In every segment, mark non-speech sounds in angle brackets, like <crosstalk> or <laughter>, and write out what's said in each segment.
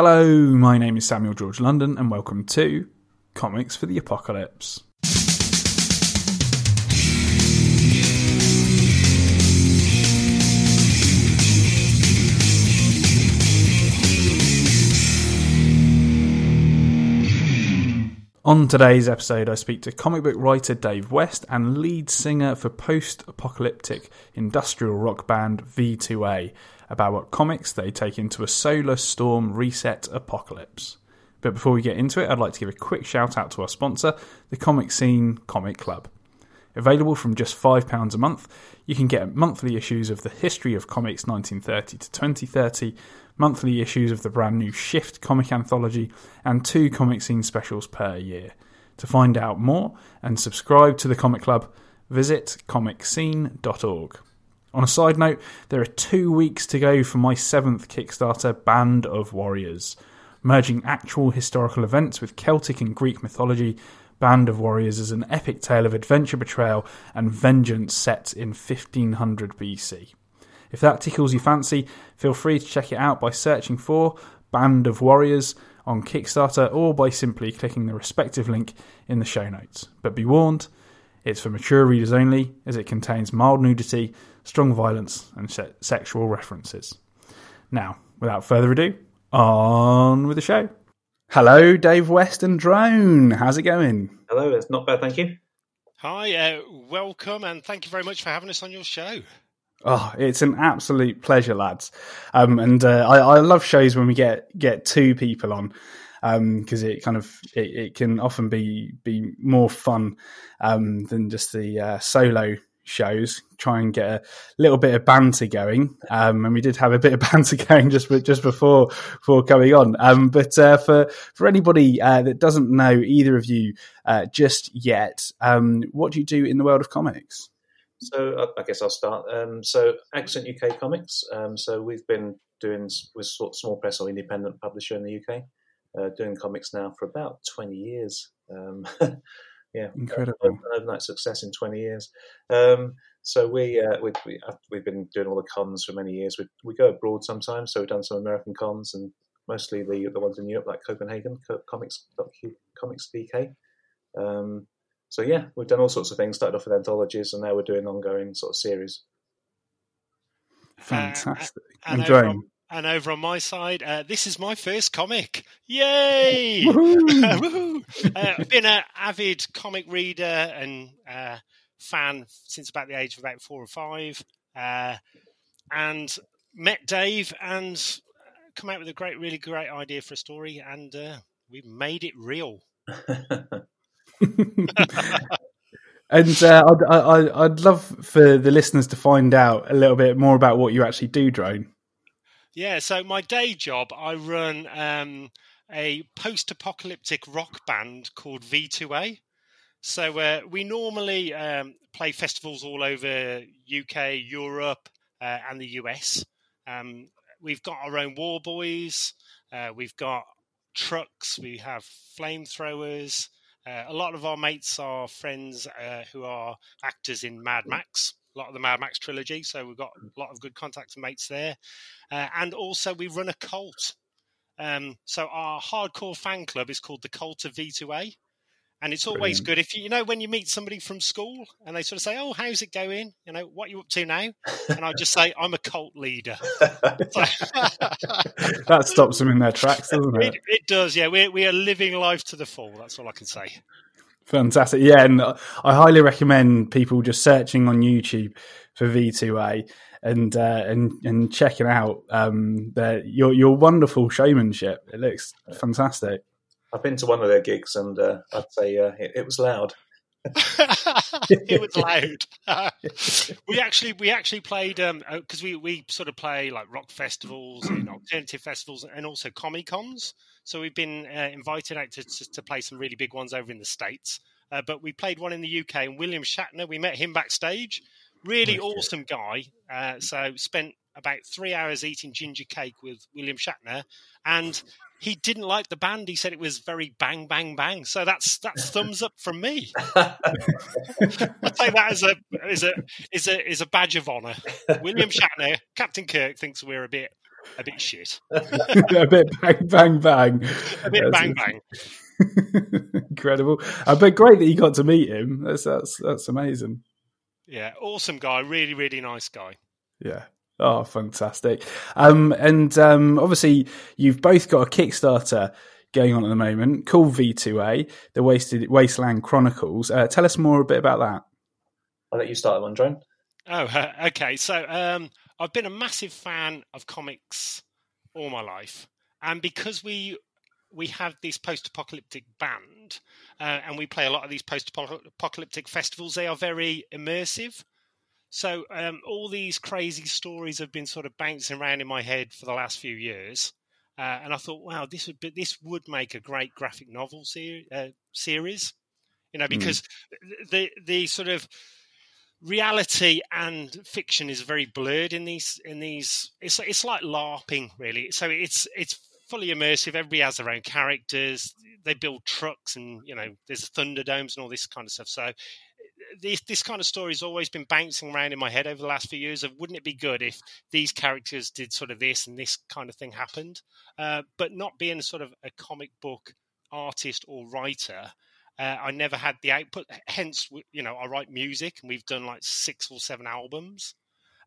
Hello, my name is Samuel George London, and welcome to Comics for the Apocalypse. On today's episode, I speak to comic book writer Dave West and lead singer for post apocalyptic industrial rock band V2A about what comics they take into a solar storm reset apocalypse. But before we get into it, I'd like to give a quick shout out to our sponsor, the ComicScene Comic Club. Available from just £5 a month, you can get monthly issues of the History of Comics 1930 to 2030, monthly issues of the brand new Shift comic anthology, and two comic scene specials per year. To find out more and subscribe to the Comic Club, visit comicscene.org. On a side note, there are two weeks to go for my seventh Kickstarter, Band of Warriors. Merging actual historical events with Celtic and Greek mythology, Band of Warriors is an epic tale of adventure, betrayal, and vengeance set in 1500 BC. If that tickles your fancy, feel free to check it out by searching for Band of Warriors on Kickstarter or by simply clicking the respective link in the show notes. But be warned, it's for mature readers only, as it contains mild nudity, strong violence, and se- sexual references. Now, without further ado, on with the show. Hello, Dave West and Drone. How's it going? Hello, it's not bad, thank you. Hi, uh, welcome, and thank you very much for having us on your show. Oh, it's an absolute pleasure, lads. Um, and uh, I, I, love shows when we get get two people on because um, it kind of it, it, can often be be more fun um, than just the uh, solo shows. Try and get a little bit of banter going, um, and we did have a bit of <laughs> banter going just just before before coming on. Um, but uh, for for anybody uh, that doesn't know either of you uh, just yet, um, what do you do in the world of comics? So I guess I'll start. Um, so Accent UK Comics. Um, so we've been doing with small press or independent publisher in the UK, uh, doing comics now for about twenty years. <laughs> Yeah, incredible. Overnight success in twenty years. Um, so we, uh, we, we have been doing all the cons for many years. We we go abroad sometimes. So we've done some American cons and mostly the the ones in Europe, like Copenhagen Comics Comics DK. Um, so yeah, we've done all sorts of things. Started off with anthologies, and now we're doing ongoing sort of series. Fantastic. Uh, and, over on, and, over on, my side, uh, this is my first comic. Yay! <laughs> Woohoo! uh, I've been an avid comic reader and uh, fan since about the age of about four or five, uh, and met Dave and come out with a great, really great idea for a story, and uh, we've made it real. <laughs> and uh, I'd, I'd, I'd love for the listeners to find out a little bit more about what you actually do, Drone. Yeah, so my day job, I run um, a post-apocalyptic rock band called V2A. So uh, we normally um, play festivals all over UK, Europe, uh, and the US. Um, we've got our own war boys. Uh, we've got trucks. We have flamethrowers. Uh, a lot of our mates are friends uh, who are actors in Mad Max, lot of the Mad Max trilogy. So we've got a lot of good contacts and mates there. Uh, and also, we run a cult. Um, so our hardcore fan club is called the Cult of V2A. And it's always Brilliant. good if you, you know, when you meet somebody from school and they sort of say, Oh, how's it going? You know, what are you up to now? And I just say, I'm a cult leader. <laughs> that stops them in their tracks, doesn't it? It, it does, yeah. We, we are living life to the full. That's all I can say. Fantastic. Yeah. And I highly recommend people just searching on YouTube for V2A and uh, and and checking out um, the, your your wonderful showmanship. It looks fantastic. I've been to one of their gigs, and uh, I'd say uh, it, it, was loud. It was loud. we actually we actually played because um, we we sort of play like rock festivals and <clears throat> alternative festivals and also comic cons. So we've been uh, invited out to, to, to play some really big ones over in the states. Uh, but we played one in the UK, and William Shatner. We met him backstage. Really awesome guy. Uh, so spent about three hours eating ginger cake with William Shatner, and he didn't like the band. He said it was very bang, bang, bang. So that's that's thumbs up from me. I take that as a as a is a is a badge of honour. William Shatner, Captain Kirk thinks we're a bit a bit shit, <laughs> a bit bang bang bang, a bit bang bang. <laughs> Incredible, uh, but great that you got to meet him. That's that's that's amazing. Yeah, awesome guy, really really nice guy. Yeah. Oh, fantastic. Um, and um, obviously, you've both got a Kickstarter going on at the moment called V2A, the Wasted Wasteland Chronicles. Uh, tell us more a bit about that. I'll let you start on drone. Oh, <laughs> okay. So um, I've been a massive fan of comics all my life, and because we we have this post-apocalyptic band, uh, and we play a lot of these post-apocalyptic festivals, they are very immersive. So um, all these crazy stories have been sort of bouncing around in my head for the last few years, uh, and I thought, wow, this would be, this would make a great graphic novel ser- uh, series, you know, hmm. because mm. the the sort of reality and fiction is very blurred in these in these. It's it's like LARPing, really. So it's it's fully immersive. Everybody has their own characters. They build trucks, and you know, there's thunderdomes and all this kind of stuff. So this this kind of story has always been bouncing around in my head over the last few years. Of wouldn't it be good if these characters did sort of this and this kind of thing happened, uh, but not being sort of a comic book artist or writer. Uh, I never had the output. Hence, you know, I write music, and we've done like six or seven albums.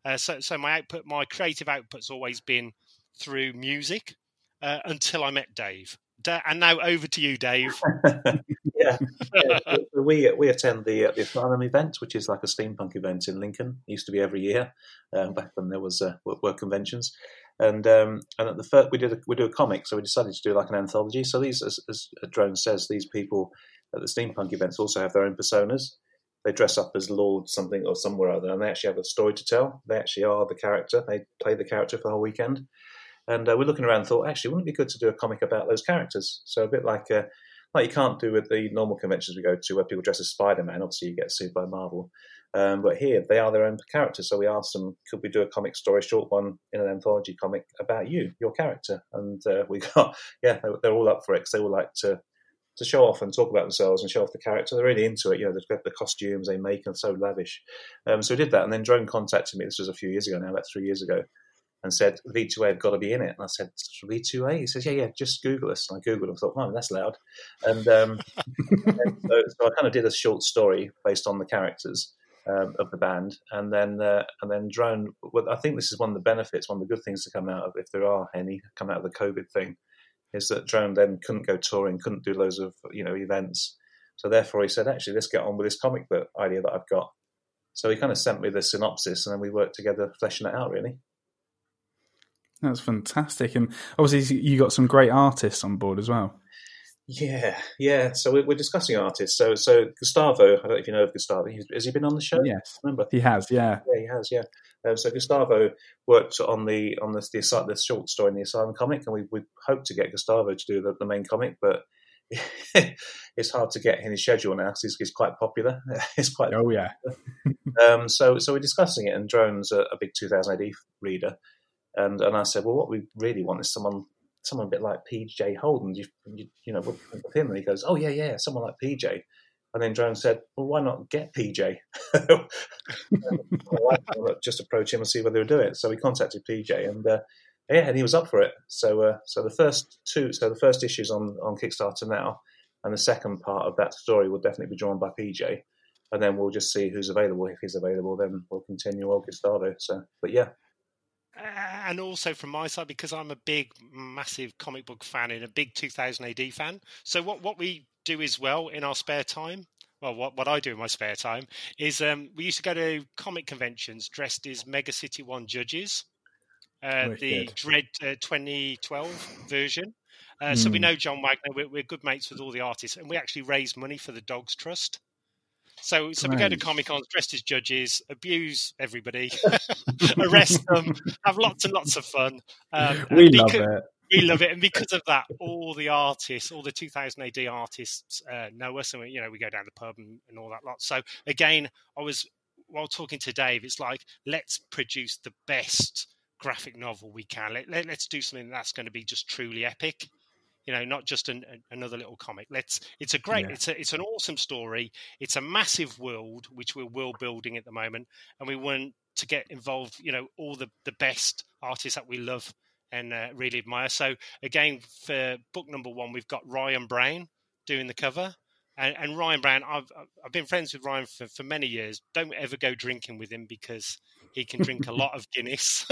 Uh, so, so my output, my creative output's always been through music uh, until I met Dave. and now over to you, Dave. <laughs> yeah. yeah. we we attend the uh, the Asylum event, which is like a steampunk event in Lincoln. It used to be every year um, back when there was uh, work conventions. And um, and at the first we did a, we do a comic, so we decided to do like an anthology. So these, as, as Drone says, these people at the steampunk events also have their own personas. They dress up as Lord something or somewhere other, and they actually have a story to tell. They actually are the character. They play the character for the whole weekend. And uh, we're looking around and thought, actually, wouldn't it be good to do a comic about those characters? So a bit like uh, like you can't do with the normal conventions we go to where people dress as Spider Man. Obviously, you get sued by Marvel. Um, but here, they are their own characters. So we asked them, could we do a comic story, short one in an anthology comic about you, your character? And uh, we <laughs> got, yeah, they're all up for it because they all like to to show off and talk about themselves and show off the character. They're really into it. You know, the, the costumes they make are so lavish. Um, so we did that, and then Drone contacted me. This was a few years ago now, about three years ago, and said V2A have got to be in it. And I said V2A. He says, Yeah, yeah, just Google us. And I googled. and thought, Oh, that's loud. And, um, <laughs> and so, so, I kind of did a short story based on the characters. Um, of the band, and then uh, and then drone. Well, I think this is one of the benefits, one of the good things to come out of, if there are any, come out of the COVID thing, is that drone then couldn't go touring, couldn't do loads of you know events. So therefore, he said, actually, let's get on with this comic book idea that I've got. So he kind of sent me the synopsis, and then we worked together fleshing it out. Really. That's fantastic, and obviously you got some great artists on board as well. Yeah, yeah. So we're, we're discussing artists. So, so Gustavo, I don't know if you know of Gustavo. He's, has he been on the show? Yes, remember he has. Yeah, yeah, he has. Yeah. Um, so Gustavo worked on the on the, the, the short story in the Asylum comic, and we we hope to get Gustavo to do the, the main comic, but <laughs> it's hard to get in his schedule now because he's, he's, quite popular. <laughs> it's quite oh yeah. <laughs> um, so so we're discussing it, and Drone's a, a big 2000 AD reader, and and I said, well, what we really want is someone someone a bit like PJ Holden. You you, you know, with him, and he goes, oh yeah, yeah, someone like PJ. And then Drone said, well, why not get PJ? <laughs> just approach him and see whether he'll do it. So we contacted PJ, and uh, yeah, and he was up for it. So uh, so the first two, so the first issues on on Kickstarter now, and the second part of that story will definitely be drawn by PJ. And then we'll just see who's available. If he's available, then we'll continue August Gustavo. So, but yeah, and also from my side because I'm a big, massive comic book fan and a big 2000 AD fan. So what what we do as well in our spare time. Well, what, what I do in my spare time is um, we used to go to comic conventions dressed as Mega City One judges, uh, the Dredd uh, 2012 version. Uh, mm. So we hmm. know John Wagner. We're, we're, good mates with all the artists, and we actually raise money for the Dogs Trust. So, so we go to Comic Cons dressed as judges, abuse everybody, <laughs> <laughs> arrest them, have lots and lots of fun. Um, we love it. We love it, and because of that, all the artists, all the 2000 AD artists, uh, know us, and we, you know we go down the pub and, and all that lot. So again, I was while talking to Dave, it's like let's produce the best graphic novel we can. Let, let, us do something that's going to be just truly epic you know not just an, another little comic let's it's a great yeah. it's a it's an awesome story it's a massive world which we're world building at the moment and we want to get involved you know all the the best artists that we love and uh, really admire. So again, for book number one, we've got Ryan Brown doing the cover. And, and Ryan Brown, I've I've been friends with Ryan for, for many years. Don't ever go drinking with him because he can drink a <laughs> lot of Guinness.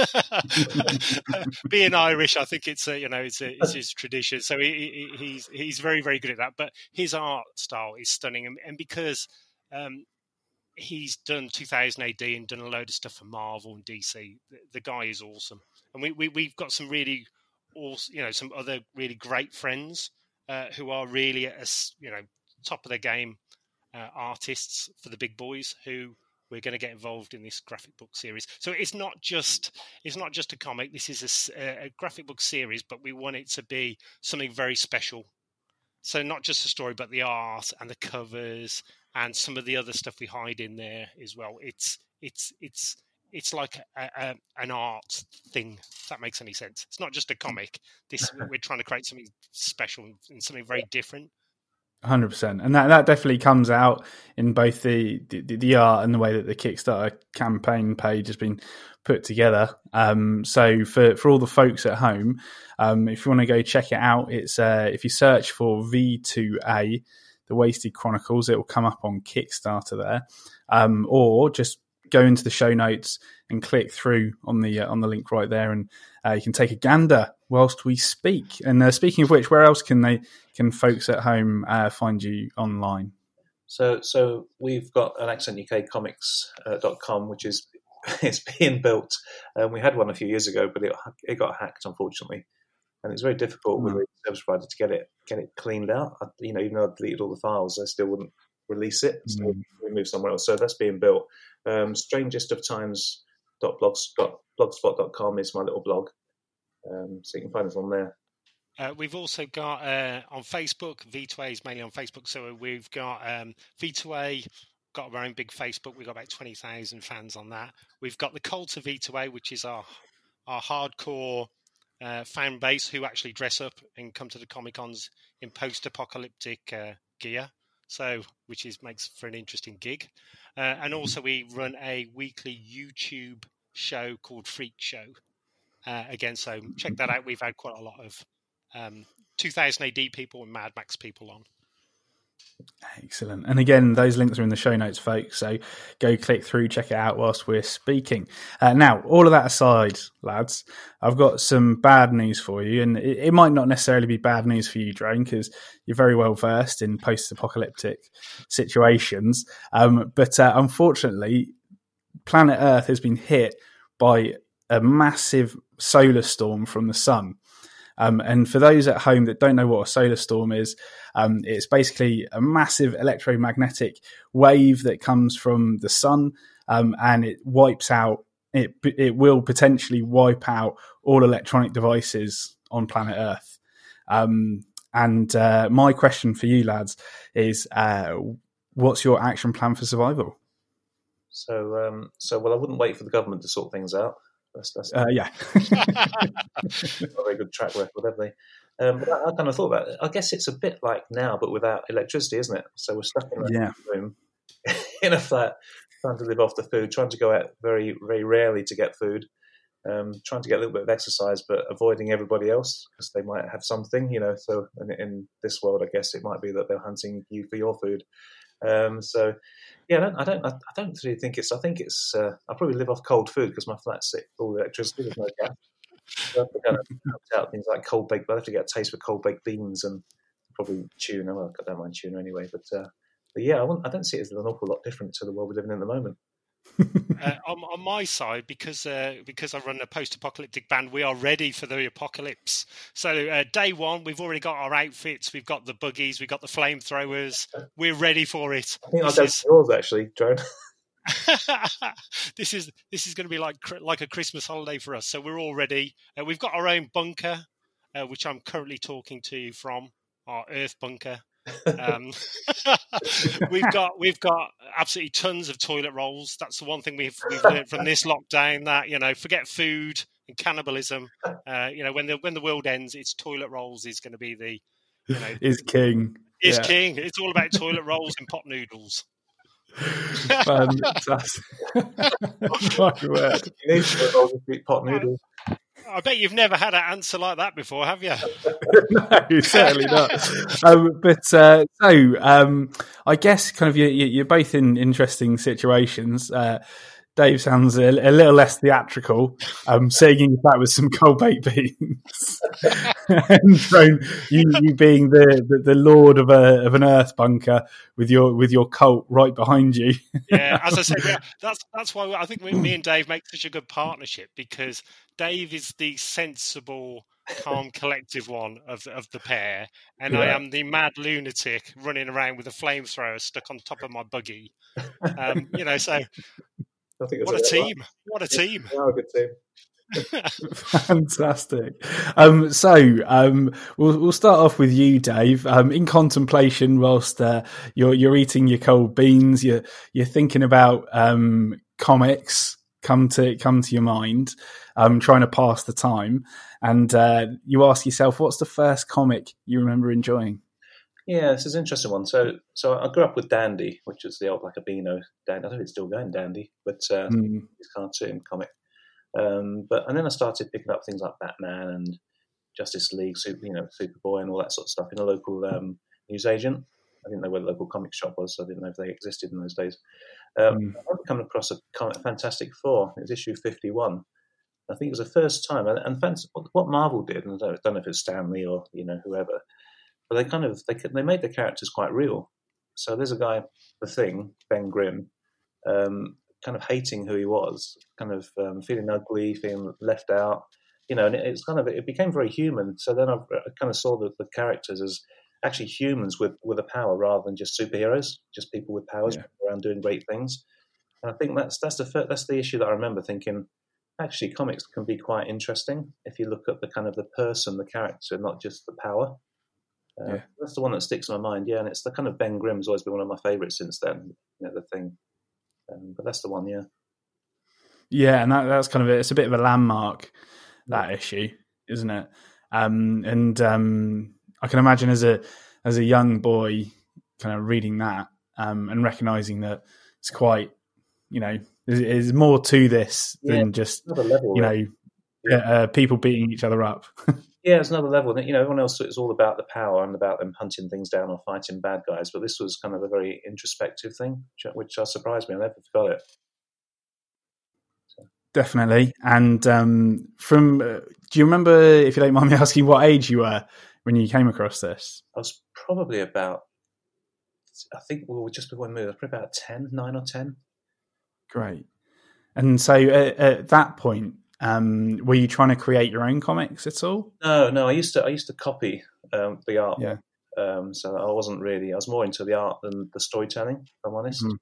<laughs> Being Irish, I think it's a, you know it's a, it's his tradition. So he, he, he's he's very very good at that. But his art style is stunning, and, and because um, he's done 2000 AD and done a load of stuff for Marvel and DC, the, the guy is awesome. And we, we we've got some really awesome, you know, some other really great friends uh, who are really a, you know top of their game uh, artists for the big boys who we're going to get involved in this graphic book series. So it's not just it's not just a comic. This is a, a, graphic book series, but we want it to be something very special. So not just the story, but the art and the covers and some of the other stuff we hide in there as well. It's it's it's it's like a, a, an art thing. If that makes any sense. It's not just a comic. This <laughs> we're trying to create something special and something very different. Hundred percent, and that that definitely comes out in both the, the, the art and the way that the Kickstarter campaign page has been put together. Um, so for for all the folks at home, um, if you want to go check it out, it's uh, if you search for V two A, the Wasted Chronicles, it will come up on Kickstarter there, um, or just go into the show notes and click through on the uh, on the link right there, and uh, you can take a gander whilst we speak. And uh, speaking of which, where else can they can folks at home uh, find you online? So, so we've got an accentukcomics.com, uh, which is <laughs> it's being built. Um, we had one a few years ago, but it it got hacked, unfortunately, and it's very difficult mm. with the service provider to get it get it cleaned out. You know, even though I deleted all the files, I still wouldn't release it. So mm. we moved somewhere else. So that's being built. Um, strangest of times blogspot.com is my little blog. Um, so you can find us on there. Uh, we've also got uh, on Facebook, V2A is mainly on Facebook. So we've got um, V2A, got our own big Facebook. We've got about 20,000 fans on that. We've got the Cult of V2A, which is our, our hardcore uh, fan base who actually dress up and come to the Comic Cons in post apocalyptic uh, gear. So, which is makes for an interesting gig. Uh, and also, we run a weekly YouTube show called Freak Show. Uh, again, so check that out. We've had quite a lot of um, 2000 AD people and Mad Max people on. Excellent. And again, those links are in the show notes, folks. So go click through, check it out whilst we're speaking. Uh, now, all of that aside, lads, I've got some bad news for you. And it, it might not necessarily be bad news for you, Drone, because you're very well versed in post apocalyptic situations. Um, but uh, unfortunately, planet Earth has been hit by a massive solar storm from the sun. Um, and for those at home that don't know what a solar storm is, um, it's basically a massive electromagnetic wave that comes from the sun, um, and it wipes out. It it will potentially wipe out all electronic devices on planet Earth. Um, and uh, my question for you lads is, uh, what's your action plan for survival? So, um, so well, I wouldn't wait for the government to sort things out. That's, that's uh, yeah, <laughs> not a very good track record, have they? Um, but I, I, kind of thought about it. I guess it's a bit like now, but without electricity, isn't it? So we're stuck in a yeah. room <laughs> in a flat, trying to live off the food, trying to go out very, very rarely to get food, um, trying to get a little bit of exercise, but avoiding everybody else because they might have something, you know. So in, in, this world, I guess it might be that they're hunting you for your food. Um, so yeah, I don't, I don't, I don't really think it's. I think it's. Uh, I probably live off cold food because my flat's sick, all the electricity, there's no gas. I have to out things like cold baked. I have to get a taste for cold baked beans and probably tuna. Well, I don't mind tuna anyway, but, uh, but yeah, I, I, don't see it as an awful lot different to the world we're living in at the moment uh, on, on, my side, because uh, because I run a post-apocalyptic band, we are ready for the apocalypse. So uh, day one, we've already got our outfits, we've got the buggies, we've got the flamethrowers. We're ready for it. I think I'll go is... yours actually, Joan. <laughs> <laughs> this is this is going to be like like a Christmas holiday for us. So we're all ready. Uh, we've got our own bunker, uh, which I'm currently talking to you from our Earth bunker. Um, <laughs> we've got we've got absolutely tons of toilet rolls. That's the one thing we've we've learned from this lockdown. That you know, forget food and cannibalism. Uh, you know, when the when the world ends, it's toilet rolls is going to be the you know <laughs> is king. Is yeah. king. It's all about toilet rolls and pot noodles. Fantastic. My word. You need to pot <laughs> noodles. I bet you've never had an answer like that before, have you? <laughs> no, certainly not. <laughs> Um, but uh, so, um, I guess kind of you, you're both in interesting situations. Uh, Dave sounds a, a, little less theatrical, um, singing that with some cold baked beans, <laughs> <laughs> and Drone, you, you being the, the, the, lord of a of an earth bunker with your with your cult right behind you. yeah, <laughs> as I said, yeah, that's that's why I think me and Dave make such a good partnership because Dave is the sensible, calm, collective one of of the pair, and yeah. I am the mad lunatic running around with a flamethrower stuck on top of my buggy. Um, you know, so <laughs> what a team! What a team! Yeah, a good team. <laughs> Fantastic. Um, so um, we'll we'll start off with you, Dave. Um, in contemplation, whilst uh, you're you're eating your cold beans, you're you're thinking about um, comics. Come to come to your mind, um, trying to pass the time, and uh, you ask yourself, "What's the first comic you remember enjoying?" Yeah, this is an interesting one. So, so I grew up with Dandy, which is the old like a Beano. Dandy. I don't think it's still going, Dandy, but uh, mm. it's cartoon comic. Um, but and then I started picking up things like Batman and Justice League, Super, you know, Superboy, and all that sort of stuff in a local um, newsagent. I didn't know where the local comic shop was, so I didn't know if they existed in those days. Um, mm. I come across a comic, Fantastic Four. It was issue fifty-one. I think it was the first time, and, and what Marvel did, and I don't, don't know if it's Stan Lee or you know whoever, but they kind of they they made the characters quite real. So there's a guy, the Thing, Ben Grimm, um, kind of hating who he was, kind of um, feeling ugly, feeling left out, you know, and it, it's kind of it became very human. So then I, I kind of saw the, the, characters as actually humans with with a power rather than just superheroes, just people with powers yeah. around doing great things. And I think that's that's the that's the issue that I remember thinking. Actually, comics can be quite interesting if you look at the kind of the person, the character, not just the power. Uh, yeah. That's the one that sticks in my mind. Yeah, and it's the kind of Ben Grimm's always been one of my favourites since then. You know, the thing. Um, but that's the one. Yeah. Yeah, and that, that's kind of it. It's a bit of a landmark that issue, isn't it? Um, and um, I can imagine as a as a young boy, kind of reading that um, and recognizing that it's quite, you know, there's, there's more to this yeah, than just level, you know yeah. uh, people beating each other up. <laughs> Yeah, it's another level. You know, everyone else is all about the power and about them hunting things down or fighting bad guys, but this was kind of a very introspective thing, which, which surprised me. I never forgot it. So. Definitely. And um, from, uh, do you remember, if you don't mind me <laughs> asking, what age you were when you came across this? I was probably about, I think we were just before we moved, I was probably about 10, 9 or 10. Great. And so at, at that point, um, were you trying to create your own comics at all? No, no. I used to I used to copy um, the art. Yeah. Um, so I wasn't really. I was more into the art than the storytelling. If I'm honest. Mm-hmm.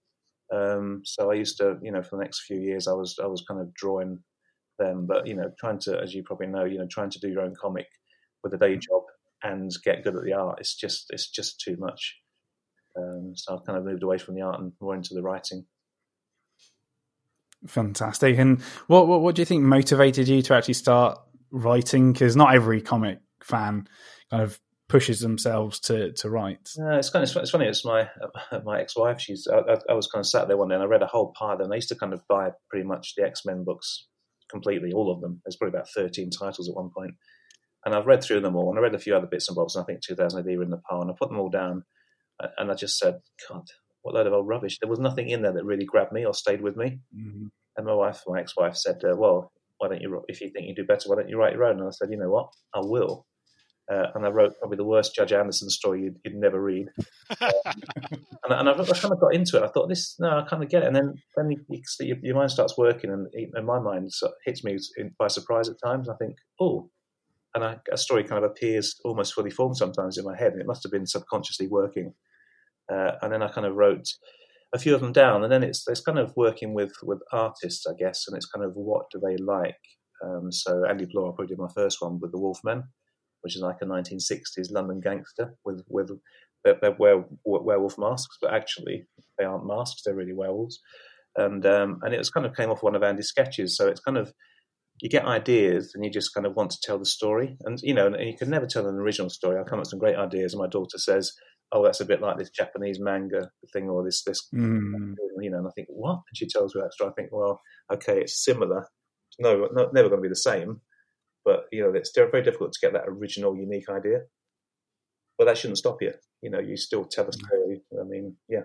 Um, so I used to, you know, for the next few years, I was I was kind of drawing them, but you know, trying to, as you probably know, you know, trying to do your own comic with a day mm-hmm. job and get good at the art. It's just it's just too much. Um, so I've kind of moved away from the art and more into the writing. Fantastic. And what, what, what do you think motivated you to actually start writing? Because not every comic fan kind of pushes themselves to to write. Uh, it's kind of it's funny. It's my <laughs> my ex wife. She's I, I, was kind of sat there one day and I read a whole pile them. I used to kind of buy pretty much the X Men books completely, all of them. There's probably about thirteen titles at one point, and I've read through them all. And I read a few other bits and bobs. And I think 2000 AD were in the pile, and I put them all down. And I just said, God, what load of old rubbish. There was nothing in there that really grabbed me or stayed with me. Mm-hmm. And my wife, my ex-wife, said, uh, "Well, why don't you? If you think you do better, why don't you write your own?" And I said, "You know what? I will." Uh, and I wrote probably the worst Judge Anderson story you'd, you'd never read. <laughs> And, and I, I, kind of got into it. I thought, this, no, I kind of get it. And then, then you, you, your mind starts working, and, and my mind sort of hits me by surprise at times. And I think, oh, and I, a story kind of appears almost fully formed sometimes in my head, and it must have been subconsciously working. Uh, and then I kind of wrote a few of them down, and then it's it's kind of working with with artists, I guess, and it's kind of what do they like. Um, so Andy Bloor, I probably did my first one with the Wolfmen, which is like a 1960s London gangster with with they're were, werewolf masks, but actually they aren't masks; they're really werewolves. And um, and it was kind of came off one of Andy's sketches, so it's kind of you get ideas and you just kind of want to tell the story. And, you know, and you can never tell an original story. I come up with some great ideas and my daughter says, oh, that's a bit like this Japanese manga thing or this, this, mm. you know, and I think, what? And she tells me that story. I think, well, okay, it's similar. No, not, never going to be the same. but you know it's very difficult to get that original, unique idea. But that shouldn't stop you. You know, you still tell a story. I mean, yeah,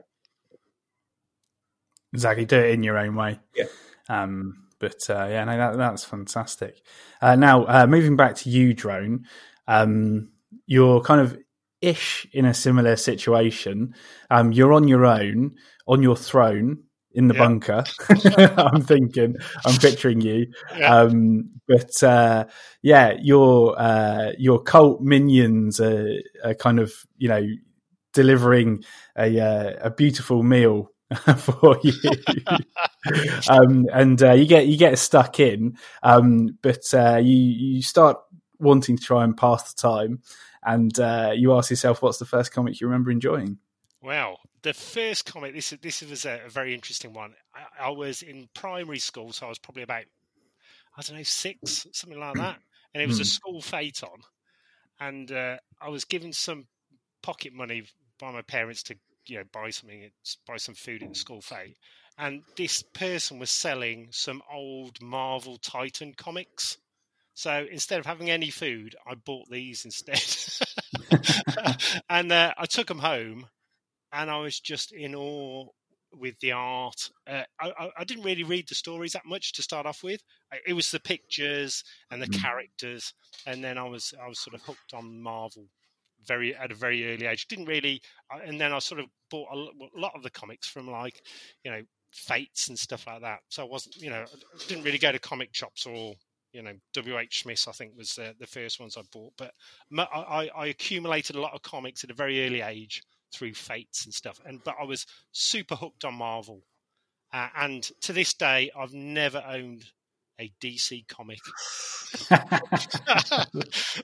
exactly. Do it in your own way. Yeah. Um, but uh, yeah, no, that, that's fantastic. Uh, now, uh, moving back to you, drone. Um, you're kind of ish in a similar situation. Um, you're on your own, on your throne in the yeah. bunker. <laughs> <laughs> I'm thinking, I'm picturing you. Yeah. Um, but uh, yeah, your uh, your cult minions are, are, kind of you know delivering a uh, a beautiful meal <laughs> for you, um, and uh, you get you get stuck in. Um, but uh, you you start wanting to try and pass the time, and uh, you ask yourself, "What's the first comic you remember enjoying?" Well, the first comic this this was a, a very interesting one. I, I, was in primary school, so I was probably about I don't know six, something like that, and it was a hmm. school fete, and uh, I was given some pocket money by my parents to you know buy something, buy some food at the school fete, and this person was selling some old Marvel Titan comics. So instead of having any food, I bought these instead, <laughs> <laughs> and uh, I took them home and I was just in awe with the art. Uh, I, I, didn't really read the stories that much to start off with. It was the pictures and the mm. characters, and then I was I was sort of hooked on Marvel very at a very early age. Didn't really, and then I sort of bought a lot of the comics from like you know fetes and stuff like that. So I wasn't you know didn't really go to comic shops or you know W. H. Smith I think was uh, the first ones I bought, but I, I accumulated a lot of comics at a very early age through fetes and stuff. And but I was super hooked on Marvel, uh, and to this day, I've never owned a DC comic. <laughs> <laughs>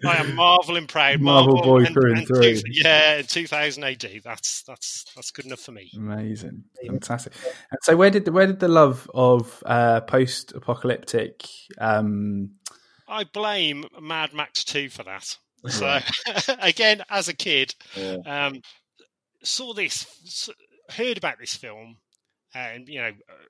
I am Marvel and proud. Marvel, Marvel boy and, through and, and through. Two, yeah, 2000 AD. That's that's that's good enough for me. Amazing, fantastic. And so, where did the, where did the love of uh, post apocalyptic? Um... I blame Mad Max 2 for that. <laughs> So again, as a kid, yeah. um, saw this, heard about this film, and you know, uh,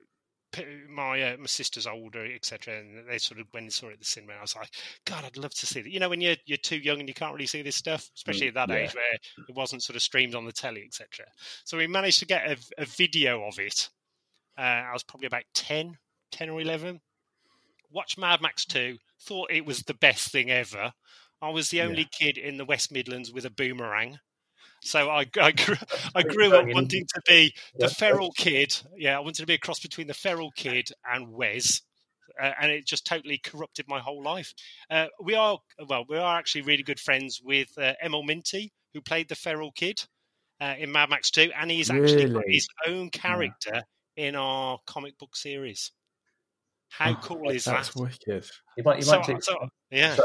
my uh, my sister's older, etc. And they sort of when they saw it at the cinema, I was like, God, I'd love to see that. You know, when you're you're too young and you can't really see this stuff, especially at that yeah. age where it wasn't sort of streamed on the telly, etc. So we managed to get a, a video of it. Uh, I was probably about 10, 10 or eleven. Watched Mad Max Two, thought it was the best thing ever. I was the only yeah. kid in the West Midlands with a boomerang. So I, I grew, <laughs> I grew up wanting to be the feral kid. Yeah, I wanted to be a cross between the feral kid and Wez. Uh, and it just totally corrupted my whole life. Uh, we are well, we are actually really good friends with uh, Emil Minty, who played the feral kid uh, in Mad Max Two, and he's actually really? got his own character yeah. in our comic book series. How oh, cool is that's that? That's wicked. You might, you so, might so, yeah.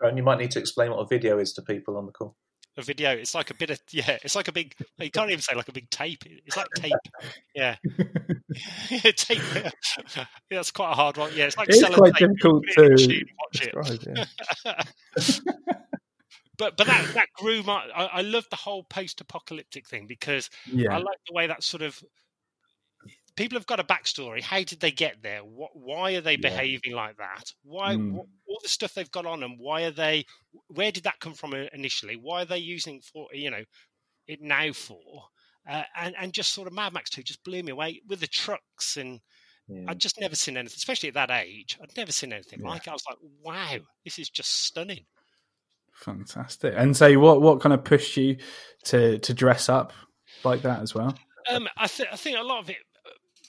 and you might need to explain what a video is to people on the call a video. It's like a bit of <laughs> yeah. It's like a big. You can't even say like a big tape. It's like tape. Yeah, <laughs> tape. Yeah, <laughs> that's quite a hard one. Yeah, it's like it's quite difficult to watch it. Yeah. but but that that grew my. I, I love the whole post-apocalyptic thing because yeah. I like the way that sort of people have got a backstory. How did they get there? What, why are they yeah. behaving like that? Why mm. what, all the stuff they've got on them? Why are they? Where did that come from initially? Why are they using for you know it now for? Uh, and and just sort of Mad Max Two just blew me away with the trucks and. Yeah. I'd just never seen anything, especially at that age. I'd never seen anything yeah. like it. I was like, "Wow, this is just stunning." Fantastic. And so, what what kind of pushed you to to dress up like that as well? Um, I, th- I think a lot of it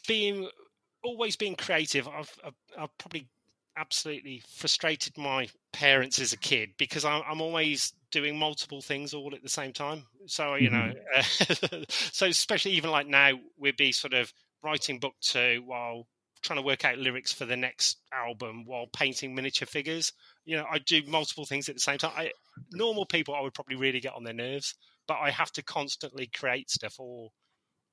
being always being creative, I've, I've, I've, probably absolutely frustrated my parents as a kid because I'm, I'm, always doing multiple things all at the same time. So you mm-hmm. know, <laughs> uh, so especially even like now, we'd be sort of writing book two while trying to work out lyrics for the next album while painting miniature figures. You know, I do multiple things at the same time. I, normal people, I would probably really get on their nerves, but I have to constantly create stuff or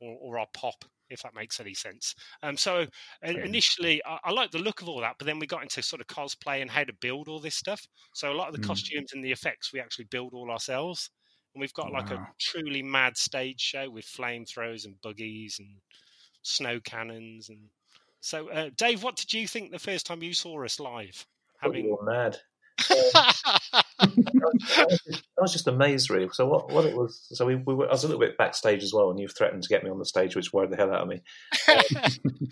or, or I'll pop if that makes any sense. Um, so initially, I, I liked the look of all that, but then we got into sort of cosplay and how to build all this stuff. So a lot of the mm. costumes and the effects we actually build all ourselves, and we've got wow. like a truly mad stage show with flamethrowers and buggies and snow cannons and. So, uh, Dave, what did you think the first time you saw us live? Having... You were mad. I, was just, amazed, really. So what, what it was? So we, we were, I was a little bit backstage as well, and you threatened to get me on the stage, which worried the hell out of me. <laughs> Um, <laughs>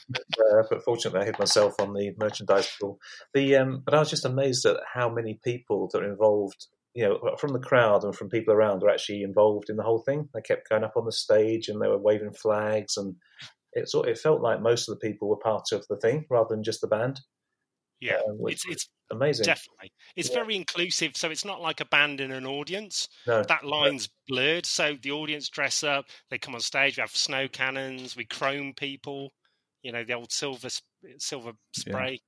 but, uh, but, fortunately, I hid myself on the merchandise floor. The um, but I was just amazed at how many people that are involved. You know, from the crowd and from people around are actually involved in the whole thing. They kept going up on the stage and they were waving flags, and it sort it felt like most of the people were part of the thing rather than just the band. Yeah, um, it's it's amazing. Definitely, it's yeah. very inclusive. So it's not like a band in an audience. No, that line's no. blurred. So the audience dress up. They come on stage. We have snow cannons. We chrome people. You know the old silver silver spray.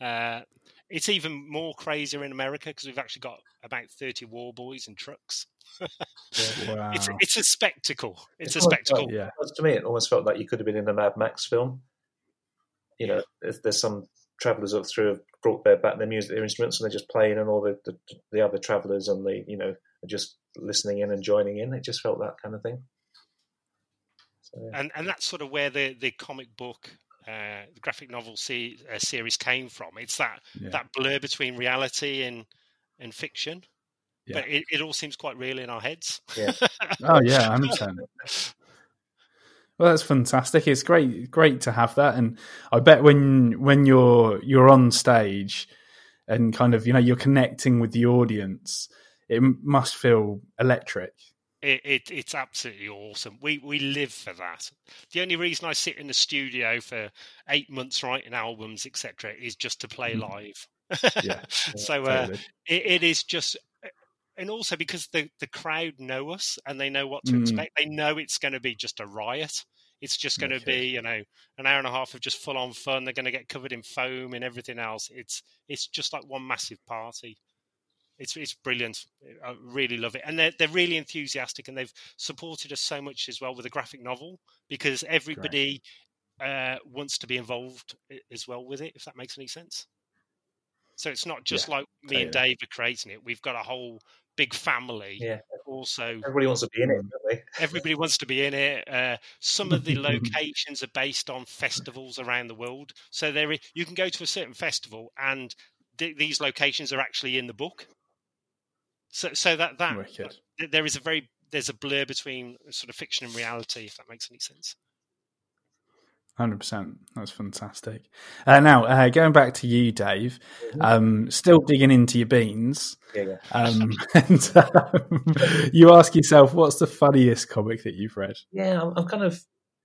Yeah. Uh, it's even more crazier in America because we've actually got about thirty war boys and trucks. <laughs> wow. It's it's a spectacle. It's, it's a spectacle. yeah. To me, it almost felt like you could have been in a Mad Max film. You know, there's, there's some travellers up through have brought their back their music, their instruments, and they're just playing, and all the, the, the other travellers and the you know are just listening in and joining in. It just felt that kind of thing. So, yeah. And and that's sort of where the the comic book. Uh, the graphic novel se- uh, series came from. It's that yeah. that blur between reality and and fiction, yeah. but it, it all seems quite real in our heads. Yeah. <laughs> oh yeah, I understand. <laughs> Well, that's fantastic. It's great, great to have that, and I bet when when you're you're on stage and kind of you know you're connecting with the audience, it must feel electric. It, it, it's absolutely awesome. We we live for that. The only reason I sit in the studio for eight months writing albums, etc., is just to play mm. live. yeah, <laughs> so uh, totally. it, it is just and also because the the crowd know us and they know what to mm. expect. They know it's going to be just a riot. It's just going to okay. be you know an hour and a half of just full on fun. They're going to get covered in foam and everything else. It's it's just like one massive party. It's it's brilliant. I really love it, and they're they're really enthusiastic, and they've supported us so much as well with the graphic novel because everybody uh, wants to be involved as well with it. If that makes any sense. So it's not just yeah, like me and Dave are creating it. We've got a whole big family. Yeah. Also, everybody wants to be in it. Don't everybody wants to be in it. Uh, some of the <laughs> locations are based on festivals around the world. So there, you can go to a certain festival, and th- these locations are actually in the book. So, so that that Wicked. there is a very there's a blur between sort of fiction and reality, if that makes any sense. Hundred percent. That's fantastic. Uh, now, uh, going back to you, Dave. Mm-hmm. Um, still digging into your beans. Yeah, yeah. Um, <laughs> and um, you ask yourself, what's the funniest comic that you've read? Yeah, I'm, I'm, kind of.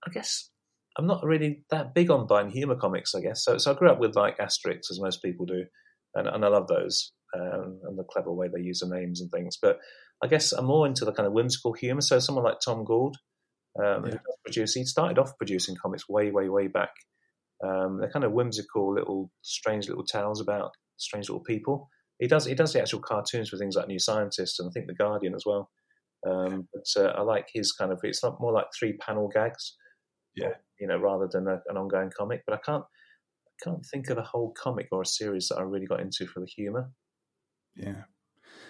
I guess I'm not really that big on buying humor comics. I guess so. So I grew up with like Asterix, as most people do, and, and I love those um, and the clever way they use the names and things. But I guess I'm more into the kind of whimsical humor. So someone like Tom Gauld um, yeah. produce. He started off producing comics way, way, way back. Um, they're kind of whimsical little, strange little tales about strange little people. He does he does the actual cartoons for things like New Scientist and I think The Guardian as well. Um, but uh, I like his kind of it's not more like three panel gags, yeah, you know, rather than a, an ongoing comic. But I can't I can't think of a whole comic or a series that I really got into for the humour. Yeah.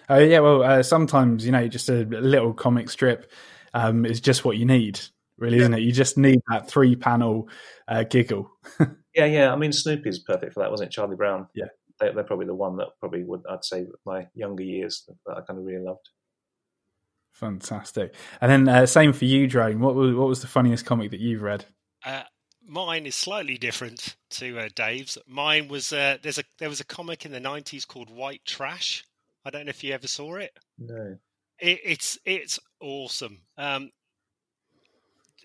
Uh, yeah, well, uh, sometimes you know, just a little comic strip um, is just what you need, really, yeah. isn't it? You just need that three panel uh, giggle. <laughs> yeah, yeah. I mean, Snoopy is perfect for that, wasn't it? Charlie Brown. Yeah, they, are probably the one that probably would I'd say my younger years that I kind of really loved. Fantastic. And then uh, same for you, Drone. What was what was the funniest comic that you've read? Uh, mine is slightly different to uh, Dave's. Mine was uh, there's a there was a comic in the '90s called White Trash. I don't know if you ever saw it. No it, it's it's awesome. Um,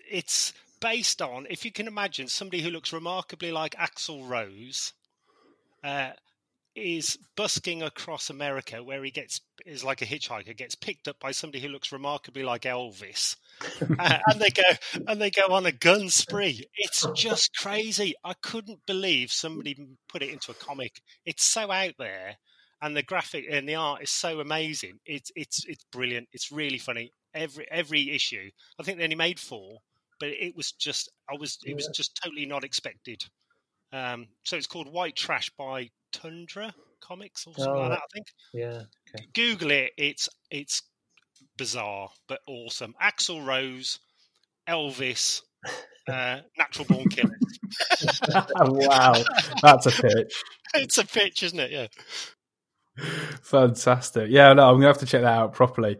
it's based on, if you can imagine, somebody who looks remarkably like Axl Rose. Uh, is busking across America where he gets is like a hitchhiker gets picked up by somebody who looks remarkably like Elvis, <laughs> uh, and they go and they go on a gun spree. It's just crazy. I couldn't believe somebody put it into a comic. It's so out there, and the graphic and the art is so amazing. It's it's it's brilliant. It's really funny. Every every issue. I think they only made four, but it was just I was it was just totally not expected. Um, so it's called White Trash by Tundra Comics or something oh, like that. I think. Yeah. Okay. Google it. It's it's bizarre but awesome. Axl Rose, Elvis, uh, natural born killers. <laughs> wow, that's a pitch. <laughs> it's a pitch, isn't it? Yeah. Fantastic. Yeah, no, I'm gonna have to check that out properly.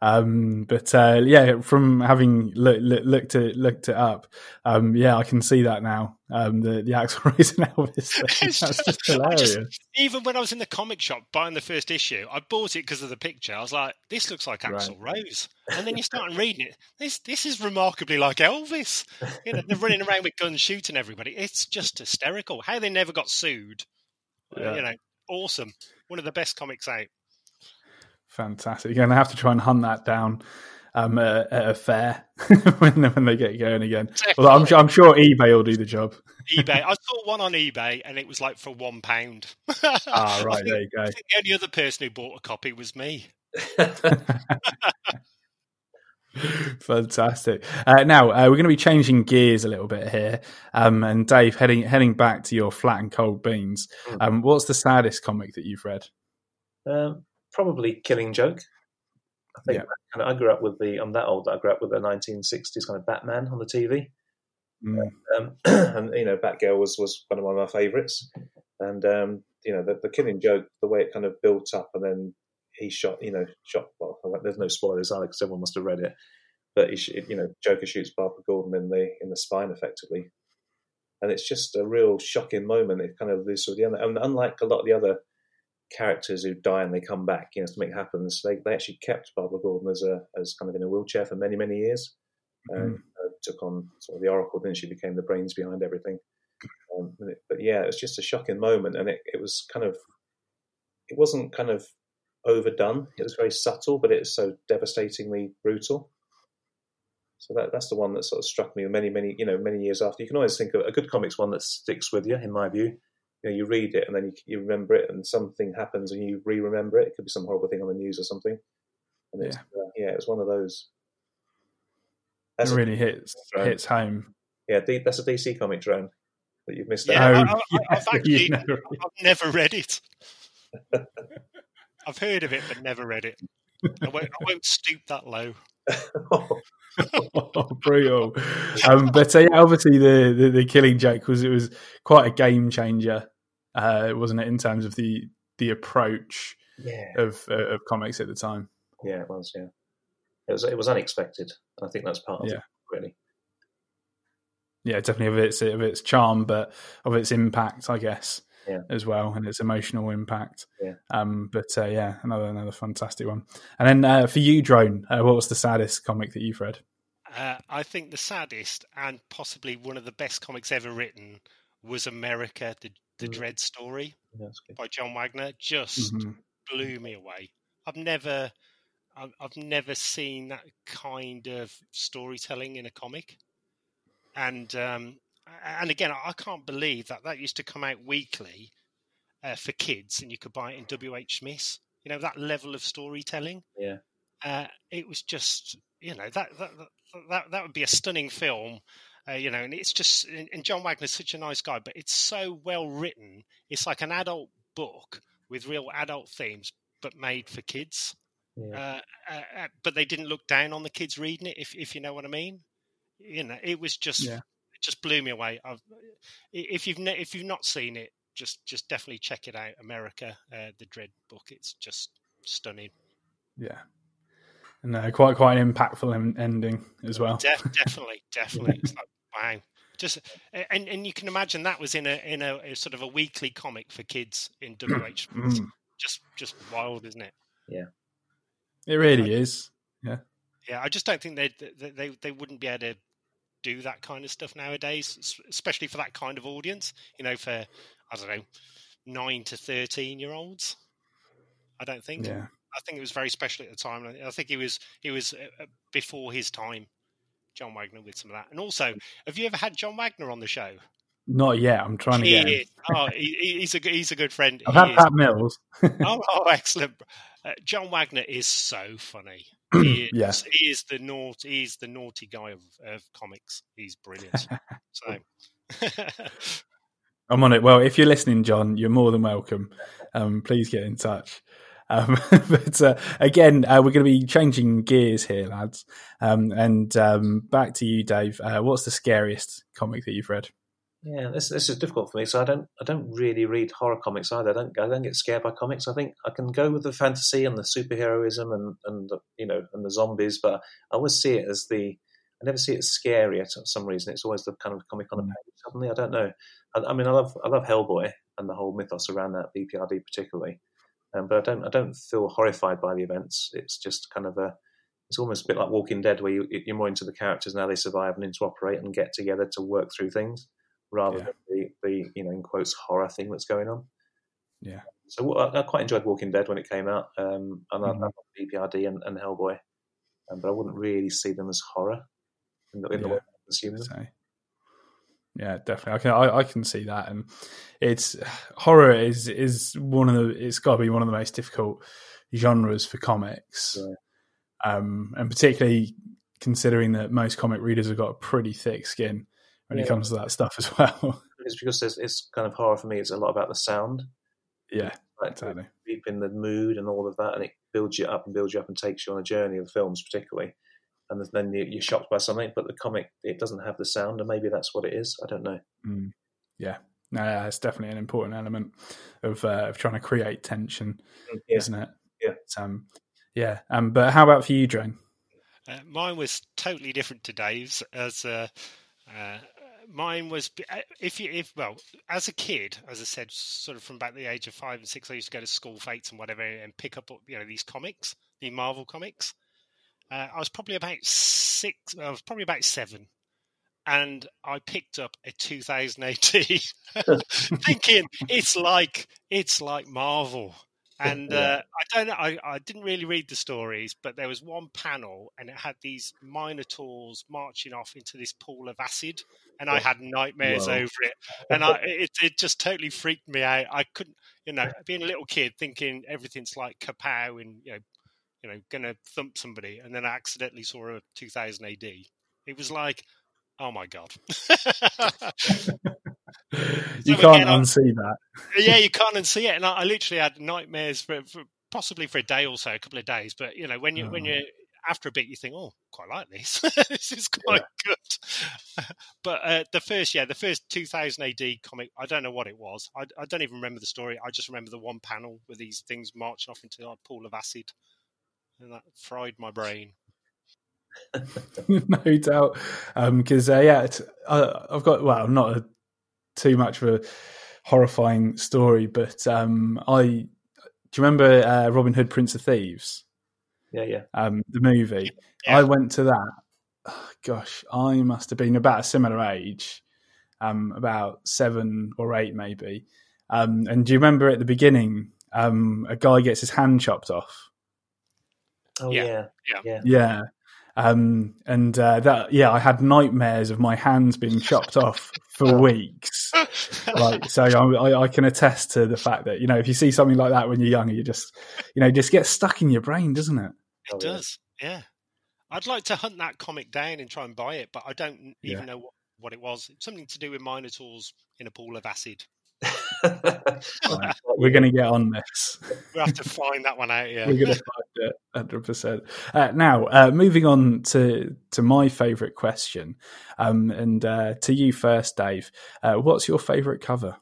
Um, but uh, yeah, from having look, look, looked it looked it up, um, yeah, I can see that now. Um, the the Axl Rose and Elvis. <laughs> Thing. That's just, just hilarious. Just, even when I was in the comic shop buying the first issue, I bought it because of the picture. I was like, "This looks like Axl right. Rose," and then you <laughs> start reading it. This this is remarkably like Elvis. You know, they're running around with guns shooting everybody. It's just hysterical. How they never got sued. Yeah. Uh, you know, awesome. One of the best comics out. Fantastic. You're going to have to try and hunt that down um, at, at a fair <laughs> when, when they get going again. I'm, I'm, sure eBay will do the job. eBay. I <laughs> saw one on eBay and it was like for one pound. ah, <laughs> right. Think, there you go. the only other person who bought a copy was me. Fantastic. Uh, now uh, we're going to be changing gears a little bit here, um, and Dave, heading heading back to your flat and cold beans. Hmm. Um, what's the saddest comic that you've read? Um, probably Killing Joke. I think yeah. I grew up with the. I'm that old. I grew up with the 1960s kind of Batman on the TV, mm. um, <clears throat> and you know, Batgirl was was one of my favourites. And um, you know, the, the Killing Joke, the way it kind of built up, and then he shot. You know, shot. Well, there's no spoilers either because everyone must have read it. But he, you know, Joker shoots Barbara Gordon in the in the spine effectively, and it's just a real shocking moment. It kind of this sort of the and unlike a lot of the other characters who die and they come back, you know, something happens. They they actually kept Barbara Gordon as a as kind of in a wheelchair for many many years. Mm-hmm. Um, took on sort of the Oracle, then she became the brains behind everything. Um, but yeah, it was just a shocking moment, and it, it was kind of it wasn't kind of overdone. It was very subtle, but it was so devastatingly brutal. So that that's the one that sort of struck me many many you know many years after. You can always think of a good comics one that sticks with you, in my view you know, you read it and then you, you remember it, and something happens and you re-remember it. It could be some horrible thing on the news or something. And it's, yeah, uh, yeah it was one of those. That's it really hits hits home. Yeah, that's a DC comic drone that you've missed yeah, out. I, I, I've <laughs> actually I've never read it. <laughs> I've heard of it, but never read it. I won't, I won't stoop that low. <laughs> oh, brutal. Um, but uh, yeah, obviously the, the, the Killing Joke was it was quite a game changer, uh, wasn't it, in terms of the the approach yeah. of uh, of comics at the time? Yeah, it was. Yeah, it was. It was unexpected. I think that's part of yeah. it, really. Yeah, definitely of its of its charm, but of its impact, I guess yeah. as well, and its emotional impact. Yeah. Um, but uh, yeah, another another fantastic one. And then uh, for you, drone, uh, what was the saddest comic that you've read? Uh, I think the saddest and possibly one of the best comics ever written was America: The, the mm. Dredd Story by John Wagner. Just mm-hmm. blew me away. I've never, I've, I've never seen that kind of storytelling in a comic, and um, and again, I can't believe that that used to come out weekly uh, for kids, and you could buy it in WH Smith's. You know that level of storytelling. Yeah, uh, it was just you know that that that that would be a stunning film. Uh, you know, and it's just and John Wagner's such a nice guy, but it's so well written. It's like an adult book with real adult themes, but made for kids. Yeah. Uh, uh, uh, but they didn't look down on the kids reading it, if if you know what I mean. You know, it was just yeah just blew me away. I've, if you've ne- if you've not seen it, just just definitely check it out. America, uh, the Dredd book. It's just stunning. Yeah, and uh, quite quite an impactful ending as well. De- definitely, definitely. It's like wow. Just and and you can imagine that was in a in a, a sort of a weekly comic for kids in <clears throat> WH. Mm. just just wild, isn't it? Yeah, it really is. Yeah, yeah. I just don't think they they they wouldn't be able to do that kind of stuff nowadays, especially for that kind of audience. You know, for I don't know, nine to thirteen year olds. I don't think. Yeah. I think it was very special at the time. I think he was he was uh, uh, before his time, John Wagner, with some of that. And also, have you ever had John Wagner on the show? Not yet. I'm trying he to get. Him. oh, he, he's a he's a good friend. <laughs> I've he had Pat Mills. <laughs> oh, oh, excellent! Uh, John Wagner is so funny. <clears throat> He is, yeah. he is the naughty. He's the naughty guy of, of comics. He's brilliant. so. <laughs> <laughs> I'm on it. Well, if you're listening, John, you're more than welcome. Um, please get in touch. Um, <laughs> but uh, again, uh, we're going to be changing gears here, lads. Um, and um, back to you, Dave. Uh, what's the scariest comic that you've read? Yeah, this this is difficult for me. So I don't I don't really read horror comics either. I don't I don't get scared by comics. I think I can go with the fantasy and the superheroism and and the, you know and the zombies, but I always see it as the I never see it as scary for some reason. It's always the kind of comic on a Mm. page. Suddenly, I don't know. I, I mean, I love I love Hellboy and the whole mythos around that BPRD particularly, um, but I don't I don't feel horrified by the events. It's just kind of a it's almost a bit like Walking Dead, where you, you're more into the characters and how they survive and interoperate and get together to work through things, rather Yeah. than the, the you know in quotes horror thing that's going on. Yeah. So I, I quite enjoyed Walking Dead when it came out, um, and I, I love BPRD and, and Hellboy, um, but I wouldn't really see them as horror in the, in the way I consume them. So, yeah, definitely. I can I, I can see that, and it's <sighs> horror is is one of the it's got to be one of the most difficult genres for comics, Yeah. um, and particularly considering that most comic readers have got a pretty thick skin when it comes to that stuff as <laughs> well. It's because there's, it's kind of horror for me. It's a lot about the sound, yeah, like exactly. deep in the mood and all of that, and it builds you up and builds you up and takes you on a journey of films, particularly. And then you- you're shocked by something, but the comic it doesn't have the sound, and maybe that's what it is. I don't know. Mm. Yeah, no, yeah, it's definitely an important element of uh, of trying to create tension, Yeah. isn't it? Yeah. It's, um, yeah. Um, but how about for you, Drone? Uh, mine was totally different to Dave's. As uh, uh, mine was, if you, if well, as a kid, as I said, sort of from about the age of five and six, I used to go to school fetes and whatever, and pick up, you know, these comics, the Marvel comics. Uh, I was probably about six. I was probably about seven, and I picked up a 2000 AD, <laughs> thinking it's like it's like Marvel. And uh, I don't know. I, I didn't really read the stories, but there was one panel, and it had these minotaurs marching off into this pool of acid, and I had nightmares Whoa. over it. And I, <laughs> it it just totally freaked me out. I couldn't, you know, being a little kid, thinking everything's like kapow and you know, you know, gonna thump somebody, and then I accidentally saw a 2000 AD. It was like, oh my god. <laughs> <laughs> <laughs> you So can't again, unsee that. <laughs> yeah, you can't unsee it, and I, I literally had nightmares for, for possibly for a day or so, a couple of days. But you know, when you when Oh. you after a bit, you think, oh, quite like this. <laughs> this is quite good. but uh, the first, yeah, the first 2000 AD comic, I don't know what it was. I, I don't even remember the story. I just remember the one panel with these things marching off into a pool of acid, and that fried my brain. no doubt. Because uh, yeah, it's, uh, I've got well, not a, too much of a horrifying story, but um, I do you remember uh, Robin Hood, Prince of Thieves, Yeah, yeah. um, the movie? Yeah. I went to that. oh, gosh, I must have been about a similar age, um, about seven or eight maybe. Um, and do you remember at the beginning, um, a guy gets his hand chopped off? Oh Yeah. yeah, Yeah. yeah. Yeah. Um, and uh, that, yeah, I had nightmares of my hands being chopped off for weeks. Like, so I, I, I can attest to the fact that you know if you see something like that when you're younger, you just, you know, just gets stuck in your brain, doesn't it? It Oh, does, yeah. I'd like to hunt that comic down and try and buy it, but I don't Yeah. even know what, what it was. Something to do with minotaurs in a pool of acid. Right. <laughs> We're going to get on this. We'll have to find that one out. Yeah. We're going to find it, hundred percent. Uh, now, uh, moving on to to my favourite question, um, and uh, to you first, Dave. Uh, what's your favourite cover?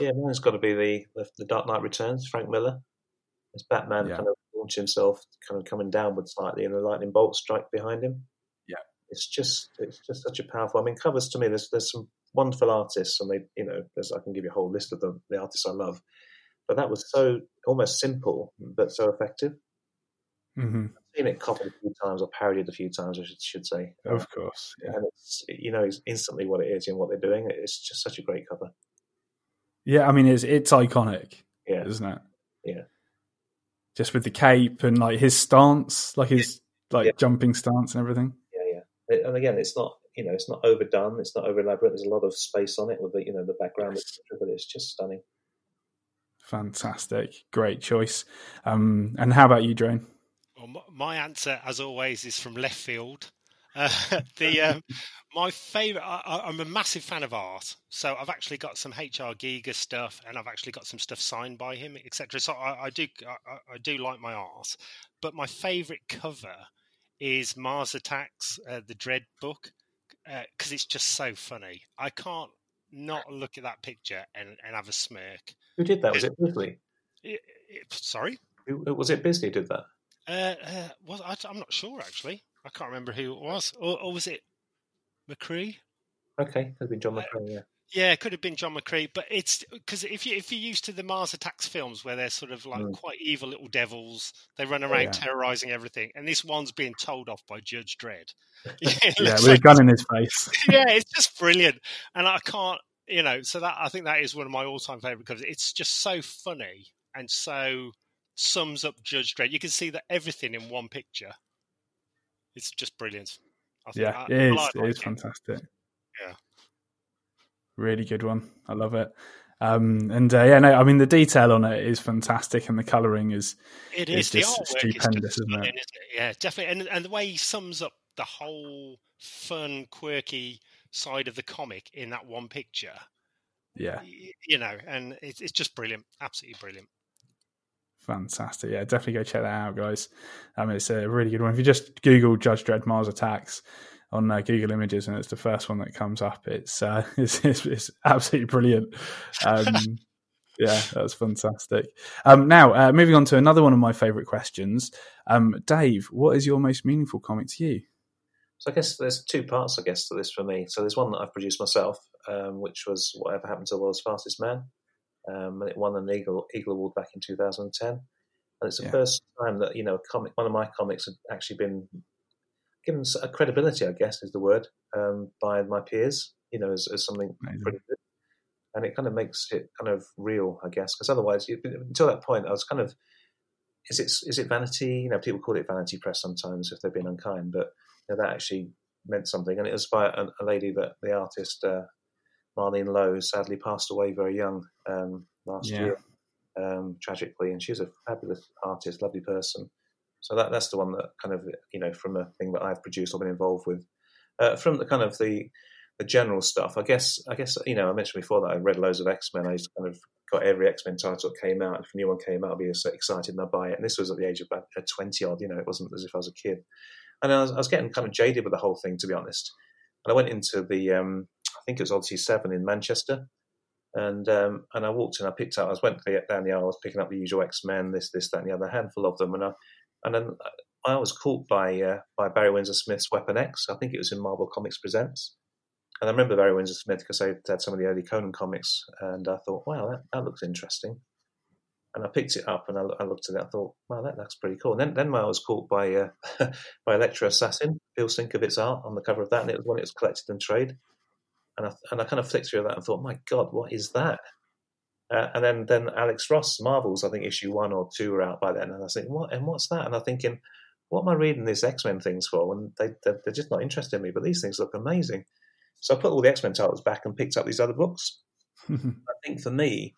Yeah, mine's got to be the, the the Dark Knight Returns, Frank Miller. as Batman Yeah. kind of launch himself, kind of coming downward slightly, and the lightning bolt strike behind him. Yeah. it's just it's just such a powerful. I mean, covers to me. There's there's some wonderful artists, and they you know there's I can give you a whole list of the the artists I love, but that was so almost simple but so effective. hmm I've seen it copied a few times or parodied a few times, I should, should say. Of course, yeah. and it's you know it's instantly what it is and what they're doing. It's just such a great cover. yeah. I mean, it's it's iconic, Yeah, isn't it? Yeah. Just with the cape and like his stance, like his like Yeah. jumping stance and everything. yeah, yeah. And again, it's not you know it's not overdone. It's not over elaborate. There's a lot of space on it with the you know the background, etc. But it's just stunning. Fantastic, great choice. Um, and how about you, Drone? Well, my answer, as always, is from left field. <laughs> Uh, the um, my favorite. I, I- I'm a massive fan of art, so I've actually got some HR Giger stuff, and I've actually got some stuff signed by him, etc. So I, I do, I, I do like my art, but my favorite cover is Mars Attacks, uh, the Dredd book, because it's just so funny. I can't not look at that picture and, and have a smirk. Who did that? Was it Bisley? It, it, sorry, Who, was it Bisley did that? uh, uh, was I, I'm not sure actually. I can't remember who it was, or, or was it McCrea? Okay, could have been John Uh, Yeah. Yeah, it could have been John McCrea, but it's because if you if you're used to the Mars Attacks films where they're sort of like Mm. quite evil little devils, they run around yeah. terrorizing everything, and this one's being told off by Judge Dredd. <laughs> <laughs> Yeah, looks with a gun in his face. <laughs> yeah, it's just brilliant, and I can't, you know, so that I think that is one of my all-time favorite covers. It's just so funny and so sums up Judge Dredd. You can see that everything in one picture. It's just brilliant. I think Yeah, I- it is. I It like is fantastic. Yeah. Really good one. I love it. Um, and uh, yeah, no, I mean the detail on it is fantastic, and the colouring is it is, is the just stupendous, is isn't it? it? Yeah, definitely. And and the way he sums up the whole fun, quirky side of the comic in that one picture, yeah, you know, and it's it's just brilliant, absolutely brilliant. fantastic. Yeah, definitely go check that out, guys. Um, it's a really good one. If you just Google Judge Dredd Mars Attacks on uh, Google Images, and it's the first one that comes up, it's uh, <laughs> it's, it's, it's absolutely brilliant. Um, <laughs> yeah, that's fantastic. Um, now, uh, moving on to another one of my favourite questions. Um, Dave, what is your most meaningful comic to you? So I guess there's two parts, I guess, to this for me. So there's one that I've produced myself, um, which was Whatever Happened to the World's Fastest Man, um, and it won an Eagle Eagle Award back in 2010. And it's the Yeah. first time that you know a comic, one of my comics had actually been given a credibility, I guess is the word, um, by my peers. You know, as, as something Amazing. pretty good, and it kind of makes it kind of real, I guess, because otherwise, you, until that point, I was kind of is it is it vanity? You know, people call it vanity press sometimes if they've been unkind, but you know, that actually meant something. And it was by a, a lady that the artist uh, Marleen Lowe sadly passed away very young um, last Yeah. year, um, tragically. And she was a fabulous artist, lovely person. So that that's the one that kind of you know from a thing that I've produced or been involved with. Uh, from the kind of the the general stuff, I guess I guess you know I mentioned before that I read loads of X Men. I kind of got every X Men title that came out. If a new one came out, I'd be so excited and I'd buy it. And this was at the age of about uh, twenty odd. You know, it wasn't as if I was a kid. And I was, I was getting kind of jaded with the whole thing, to be honest. And I went into the um, I think it was Odyssey Seven in Manchester, and um, and I walked in. I picked up. I went down the aisle. I was picking up the usual X Men, this, this, that, and the other, handful of them. And I and then I was caught by uh, by Barry Windsor Smith's Weapon X. I think it was in Marvel Comics Presents. And I remember Barry Windsor Smith because they had some of the early Conan comics, and I thought, wow, that, that looks interesting. And I picked it up and I, I looked at it. I thought, wow, that looks pretty cool. And then, then I was caught by uh, <laughs> by Elektra Assassin, Bill Sienkiewicz's art on the cover of that, and it was when it was collected in trade. And I and I kind of flicked through that and thought, my God, what is that? Uh, and then then Alex Ross Marvels, I think issue one or two were out by then, and I was thinking, what and what's that? And I'm thinking, what am I reading these X Men things for? And they they're, they're just not interested in me, but these things look amazing. So I put all the X Men titles back and picked up these other books. <laughs> I think for me,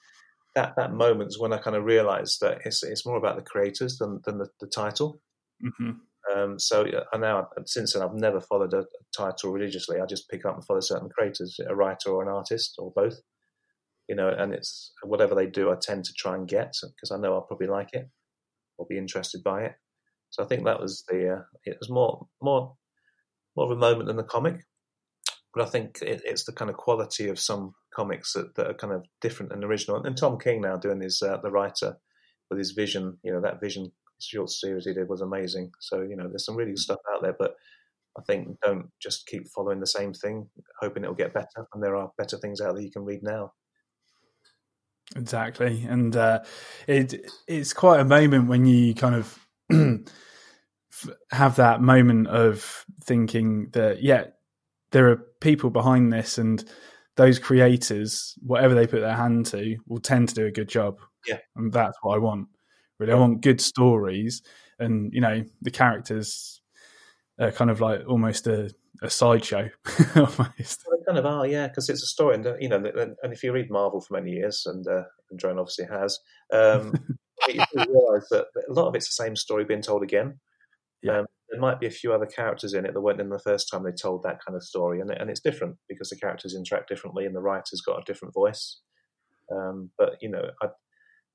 that that moment's when I kind of realised that it's it's more about the creators than than the, the title. hmm Um, so I now since then I've never followed a title religiously. I just pick up and follow certain creators, a writer or an artist or both. You know, and it's whatever they do, I tend to try and get because I know I'll probably like it or be interested by it. So I think that was the uh, it was more more more of a moment than the comic, but I think it, it's the kind of quality of some comics that, that are kind of different and original. And Tom King now doing his uh, the writer with his vision, you know, that vision short series he did was amazing. So you know, there's some really good stuff out there, but I think don't just keep following the same thing, hoping it'll get better. And there are better things out there you can read now. Exactly, and uh, it it's quite a moment when you kind of <clears throat> have that moment of thinking that yeah, there are people behind this, and those creators, whatever they put their hand to, will tend to do a good job. Yeah. and that's what I want. Really, I want good stories, and you know the characters are kind of like almost a, a sideshow, <laughs> almost. Well, they kind of are, yeah, because it's a story, and uh, you know, and, and if you read Marvel for many years, and uh, and Drone obviously has, um, <laughs> you realise that a lot of it's the same story being told again. Yeah. Um, there might be a few other characters in it that weren't in the first time they told that kind of story, and and it's different because the characters interact differently, and the writer's got a different voice. Um, but you know, I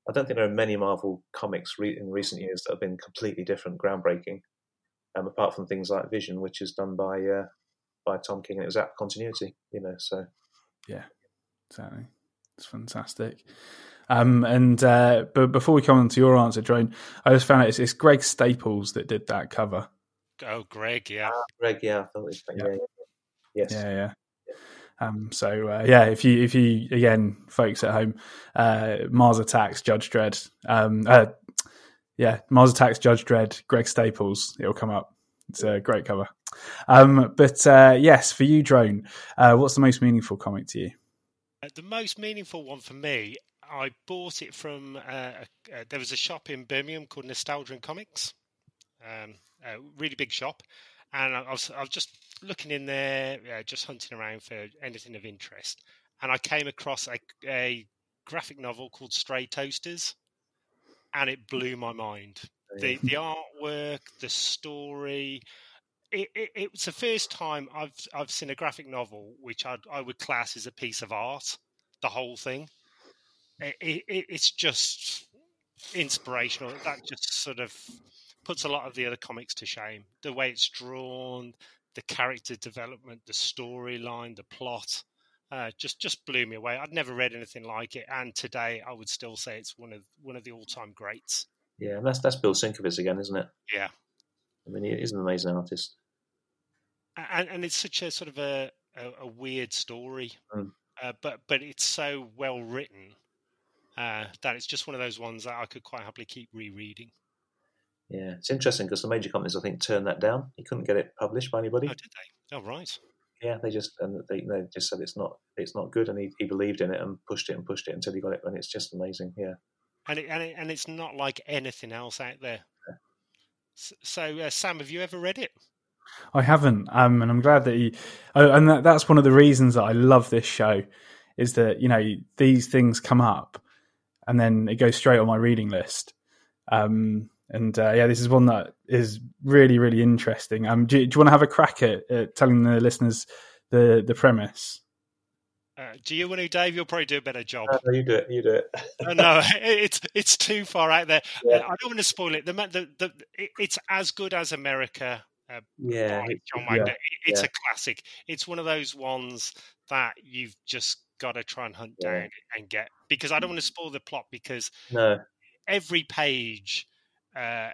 I don't think there are many Marvel comics re- in recent years that have been completely different, groundbreaking. Um, apart from things like Vision, which is done by uh, by Tom King, and it was at continuity, you know. So yeah, Exactly. It's fantastic. Um, and uh, but before we come on to your answer, Drone, I just found out it's, it's Greg Staples that did that cover. Oh, Greg, yeah, Ah, Greg, yeah, I thought it was, yeah. yeah. Yes. Yeah, yeah. Um, so uh, yeah, if you if you again, folks at home, uh, Mars Attacks, Judge Dredd, um, uh, yeah, Mars Attacks, Judge Dredd, Greg Staples, it'll come up. It's a great cover. Um, but uh, yes, for you, Drone, uh, what's the most meaningful comic to you? Uh, the most meaningful one for me, I bought it from. Uh, uh, there was a shop in Birmingham called Nostalgia and Comics, um, a really big shop, and I was I was just looking in there, uh, just hunting around for anything of interest, and I came across a, a graphic novel called Stray Toasters, and it mm. blew my mind. The <laughs> the artwork, the story. It, it, it was the first time I've I've seen a graphic novel which I'd, I would class as a piece of art. The whole thing, it, it, it's just inspirational. That just sort of puts a lot of the other comics to shame. The way it's drawn, the character development, the storyline, the plot, uh, just just blew me away. I'd never read anything like it, and today I would still say it's one of one of the all time greats. Yeah, and that's that's Bill Sienkiewicz again, isn't it? Yeah, I mean, he is an amazing artist. and and it's such a sort of a a, a weird story, Mm. uh, but but it's so well written uh, that it's just one of those ones that I could quite happily keep rereading. Yeah, it's interesting because the major companies, I think, turned that down. He couldn't get it published by anybody. Oh, did they? Oh, right. Yeah, they just and they, they just said it's not it's not good, and he, he believed in it and pushed it and pushed it until he got it, and it's just amazing. Yeah, And it, and it, and it's not like anything else out there. S- So, uh, Sam, have you ever read it? I haven't, um, and I'm glad that you. Oh, and that, that's one of the reasons that I love this show, is that you know these things come up, and then it goes straight on my reading list. Um, and uh, yeah, this is one that is really, really interesting. Um, do, you- do you want to have a crack at, at telling the listeners the the premise? Uh, do you want to, Dave? You'll probably do a better job. no, you do it. You do it. Oh, <laughs> no, it's it's too far out there. Yeah. I don't want to spoil it. The, ma- the, the it's as good as America uh, yeah, by it- John yeah, It's yeah. a classic. It's one of those ones that you've just got to try and hunt Yeah. down and get because I don't want to spoil the plot because No, every page uh,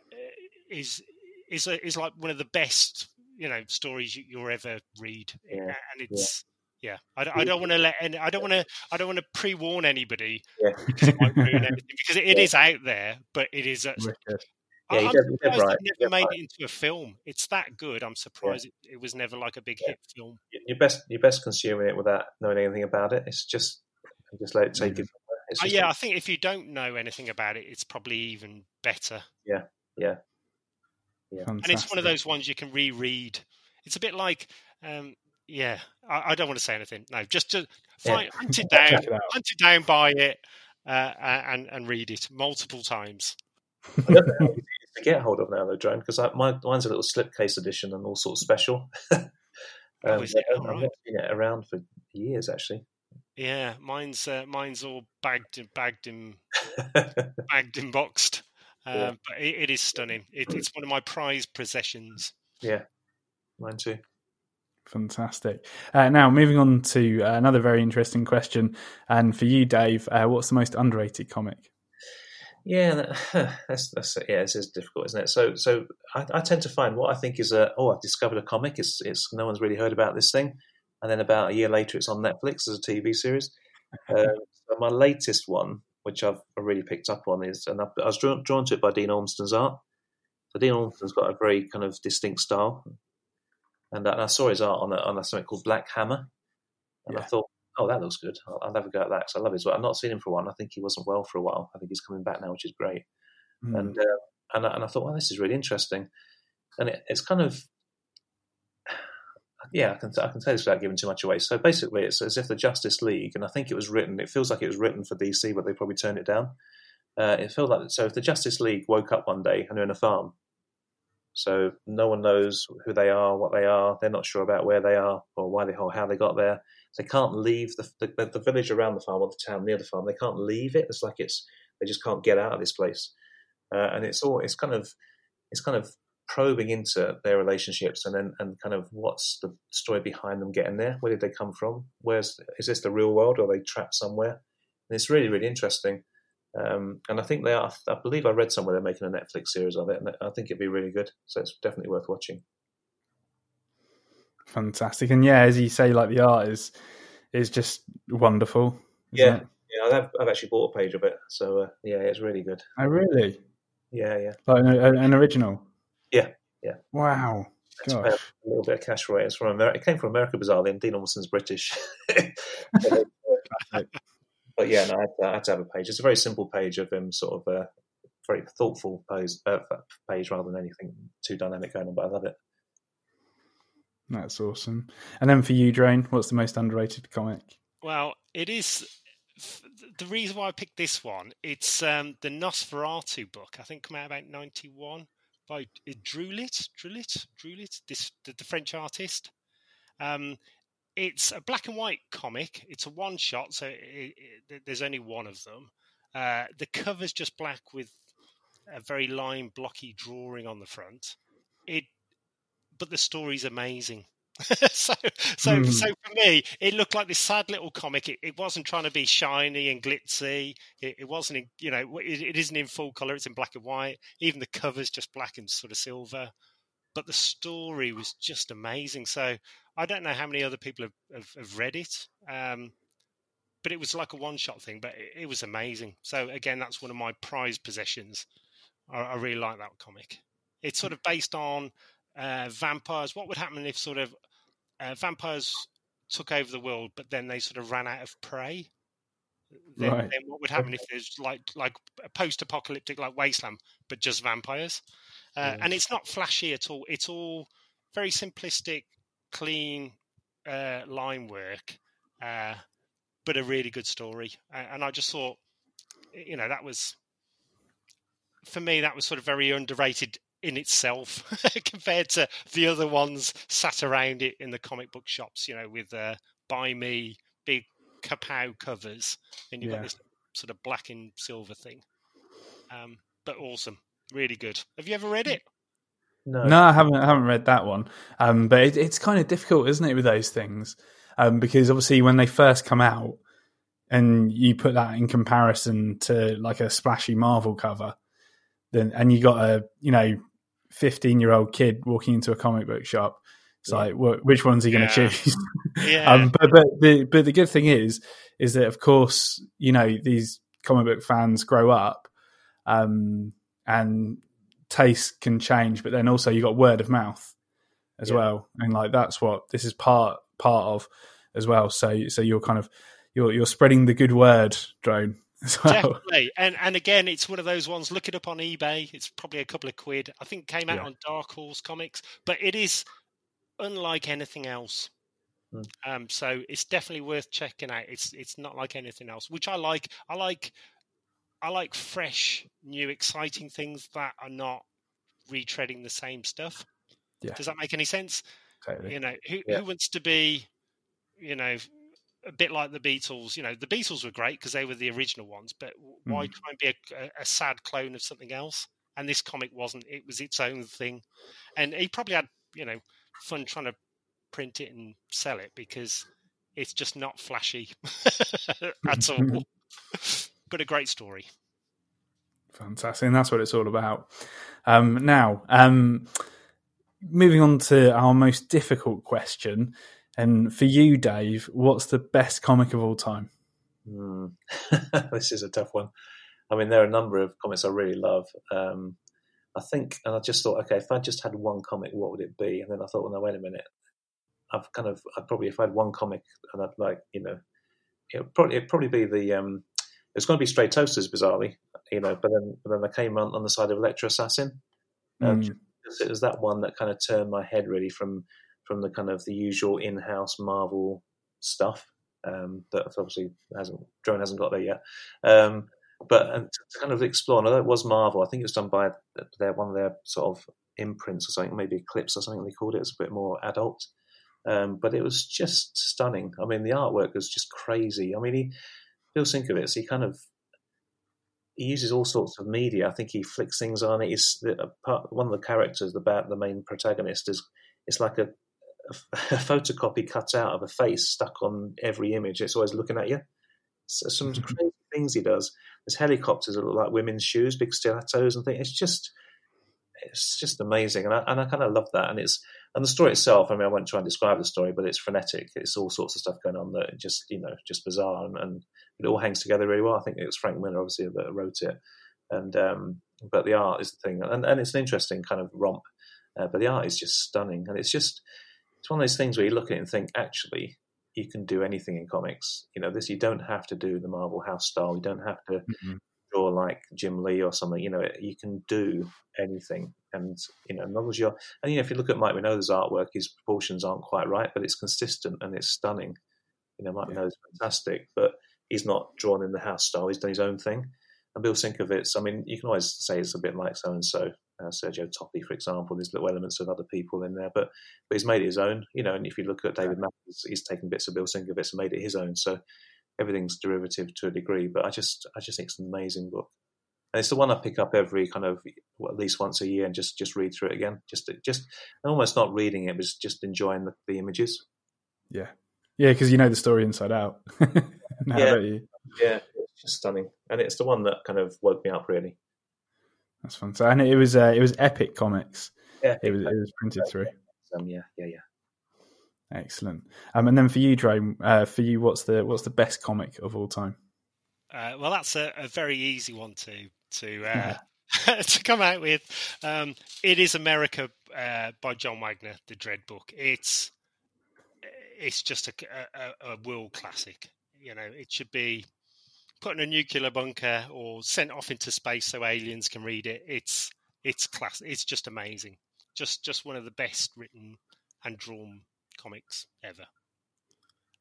is is a, is like one of the best you know stories you, you'll ever read, Yeah, and it's. Yeah, I, don't- I don't want to let any, I don't want to I don't want to pre warn anybody yeah, because it might ruin <laughs> anything because it, it is out there, but it is. A, Yeah, I- you're I'm dead- you're dead surprised right, you're never made it into a film. It's that good. I'm surprised it, it was never like a big Yeah. hit film. you're best you're best consuming it without knowing anything about it. It's just just let it take somewhere. It's Uh, yeah, I think if you don't know anything about it, it's probably even better. yeah, Yeah. Yeah. And it's one of those ones you can reread. It's a bit like, um, yeah, I, I don't want to say anything. No, just to Yeah. find, hunt it down, Check it hunt it down, buy it, uh, and and read it multiple times. I don't know how easy it is to get hold of now, though, drone, because my mine's a little slipcase edition and all sorts of special. <laughs> Oh, um, is it? I've Oh, right. not seen it around for years, actually. Yeah, mine's uh, mine's all bagged and bagged and <laughs> bagged and boxed. Um, Yeah. But it, it is stunning. It, it's one of my prized possessions. yeah, mine too. Fantastic. Uh, now, moving on to uh, another very interesting question. And for you, Dave, uh, what's the most underrated comic? Yeah, that, that's that's yeah, this is difficult, isn't it? So so I, I tend to find what I think is a oh I've discovered a comic. It's it's no one's really heard about this thing, and then about a year later it's on Netflix as a TV series. Um, <laughs> so my latest one, which I've really picked up on, is and I, was drawn, drawn to it by Dean Ormston's art. So Dean Ormston's got a very kind of distinct style, and, I- and I saw his art on a, on a, something called Black Hammer, and I thought oh, that looks good. I'll, I'll have a go at that because I love his work. I've not seen him for a while. and I think he wasn't well for a while. I think he's coming back now, which is great. Mm. And uh, and I- and I thought, well, this is really interesting. And it, it's kind of yeah, I can I can say this without giving too much away. So basically, it's as if the Justice League, and I think it was written. It feels like it was written for DC, but they probably turned it down. Uh, it feels like so. If the Justice League woke up one day and they're in a farm, so no one knows who they are, what they are. They're not sure about where they are or why they or how they got there. They can't leave the, the the village around the farm or the town near the farm. They can't leave it. It's like it's they just can't get out of this place. Uh, and it's all it's kind of it's kind of probing into their relationships and then and kind of what's the story behind them getting there? Where did they come from? Where's is this the real world or are they trapped somewhere? And it's really really interesting. Um, and I think they are. I believe I read somewhere they're making a Netflix series of it, and I think it'd be really good. So it's definitely worth watching. Fantastic, and yeah, as you say, like the art is is just wonderful. Yeah, it? yeah. I've, I've actually bought a page of it, so uh, yeah, it's really good. Oh, really? Yeah, yeah. Like an, an original. Yeah, yeah. Wow. Gosh. A little bit of cash for it. It's from America. It came from America, bizarrely, and Dean Ormston's British. <laughs> but yeah, no, I had, to, I had, to, have a page. It's a very simple page of him, sort of a uh, very thoughtful pose, uh, page rather than anything too dynamic going on. But I love it. That's awesome. And then for you, Drone, what's the most underrated comic? Well, it is the reason why I picked this one. It's um, the Nosferatu book. I think came out about ninety one by uh, Druillet, Druillet, Druillet, this the, the French artist. Um, it's a black and white comic. It's a one shot, so it, it, there's only one of them. Uh, the cover's just black with a very line blocky drawing on the front. It, but the story's amazing. <laughs> so, so, mm. so for me, it looked like this sad little comic. It, it wasn't trying to be shiny and glitzy. It, it wasn't, in, you know, it, it isn't in full color. It's in black and white. Even the cover's just black and sort of silver. But the story was just amazing. So I don't know how many other people have, have, have read it, um, but it was like a one shot thing. But it, it, was amazing. So again, that's one of my prized possessions. I, I really like that comic. It's sort of based on uh, vampires. What would happen if sort of uh, vampires took over the world, but then they sort of ran out of prey? Then, right. then what would happen if there's like like a post-apocalyptic like wasteland, but just vampires? Uh, And it's not flashy at all. It's all very simplistic, clean uh, line work, uh, but a really good story. And I just thought, you know, that was for me that was sort of very underrated in itself <laughs> compared to the other ones sat around it in the comic book shops, you know, with uh, Buy Me big kapow covers, and you've yeah. got this sort of black and silver thing. Um, but awesome, really good. Have you ever read it? No, no, I haven't. I haven't read that one. Um, but it, it's kind of difficult, isn't it, with those things? Um, because obviously, when they first come out, and you put that in comparison to like a splashy Marvel cover, and you got a you know 15 year old kid walking into a comic book shop it's yeah. like which one's he going to yeah. choose <laughs> <laughs> yeah. Um, but but the but the good thing is is that of course you know these comic book fans grow up um, and taste can change but then also you got word of mouth as yeah. well and like that's what this is part part of as well so so you're kind of you're you're spreading the good word drone well. Definitely, and and again, it's one of those ones. Look it up on eBay. It's probably a couple of quid. I think came out yeah. on Dark Horse Comics, but it is unlike anything else. Hmm. Um, so it's definitely worth checking out. It's it's not like anything else, which I like. I like I like fresh, new, exciting things that are not retreading the same stuff. Yeah. Does that make any sense? Totally. You know, who yeah. who wants to be, you know, a bit like the Beatles. You know, the Beatles were great because they were the original ones, but why mm. try and be a, a, sad clone of something else? And this comic wasn't. It was its own thing, and he probably had you know fun trying to print it and sell it because it's just not flashy <laughs> at all. <laughs> but a great story. Fantastic, and that's what it's all about. Um, now, um, moving on to our most difficult question. And for you, Dave, what's the best comic of all time? Mm. <laughs> this is a tough one. I mean, there are a number of comics I really love. Um, I think, and I just thought, okay, if I just had one comic, what would it be? And then I thought, well, no, wait a minute. I've kind of, I'd probably, if I had one comic, and I'd like, you know, it'd probably, it'd probably be the, um, it's going to be Stray Toasters, bizarrely, you know, but then, but then I came on, on the side of Elektra Assassin. Um, mm. It was that one that kind of turned my head really from from the kind of the usual in-house Marvel stuff um, that obviously hasn't drone hasn't got there yet. Um, but to kind of explore, although it was Marvel, I think it was done by their one of their sort of imprints or something, maybe Eclipse or something they called it. It's a bit more adult. Um, but it was just stunning. I mean, the artwork was just crazy. I mean, he, Bill Sienkiewicz, he kind of he uses all sorts of media. I think he flicks things on. The, part, one of the characters, the the main protagonist, is it's like a, <laughs> a, photocopy cut out of a face stuck on every image. It's always looking at you. So some mm-hmm. crazy things he does. There's helicopters that look like women's shoes, big stilettos, and things. It's just it's just amazing, and I, and I kind of love that. And it's and the story itself. I mean, I won't try and describe the story, but it's frenetic. It's all sorts of stuff going on that just you know just bizarre, and, and it all hangs together really well. I think it was Frank Miller, obviously, that wrote it, and um, but the art is the thing, and, and it's an interesting kind of romp. Uh, but the art is just stunning, and it's just it's one of those things where you look at it and think, actually, you can do anything in comics. You know, this you don't have to do the Marvel House style. You don't have to mm-hmm. draw like Jim Lee or something. You know, you can do anything, and you know, as long as you're and you know, if you look at Mike Mignola's artwork, his proportions aren't quite right, but it's consistent and it's stunning. You know, Mike yeah. Fantastic, but he's not drawn in the house style. He's done his own thing. And Bill Sienkiewicz, I mean, you can always say it's a bit like so and so. Uh, Sergio Toppi, for example, there's little elements of other people in there, but but he's made it his own. You know, and if you look at David Mathers, he's taken bits of Bill Sienkiewicz and made it his own. So everything's derivative to a degree. But I just I just think it's an amazing book. And it's the one I pick up every kind of well, at least once a year and just just read through it again. Just just almost not reading it, but just enjoying the, the images. Yeah, yeah, because you know the story inside out. <laughs> yeah, yeah, it's just stunning, and it's the one that kind of woke me up really. That's fun. So, and it was uh, it was Epic Comics. Yeah, it was it was printed through. Um, yeah, yeah, yeah. Excellent. Um, and then for you, Drone, uh, for you, what's the what's the best comic of all time? Uh, well, that's a, a, very easy one to to uh, <laughs> <laughs> to come out with. Um, it is America uh, by John Wagner, the Dredd book. It's it's just a, a, a world classic. You know, it should be put in a nuclear bunker or sent off into space so aliens can read it. It's it's class. It's just amazing. Just just one of the best written and drawn comics ever.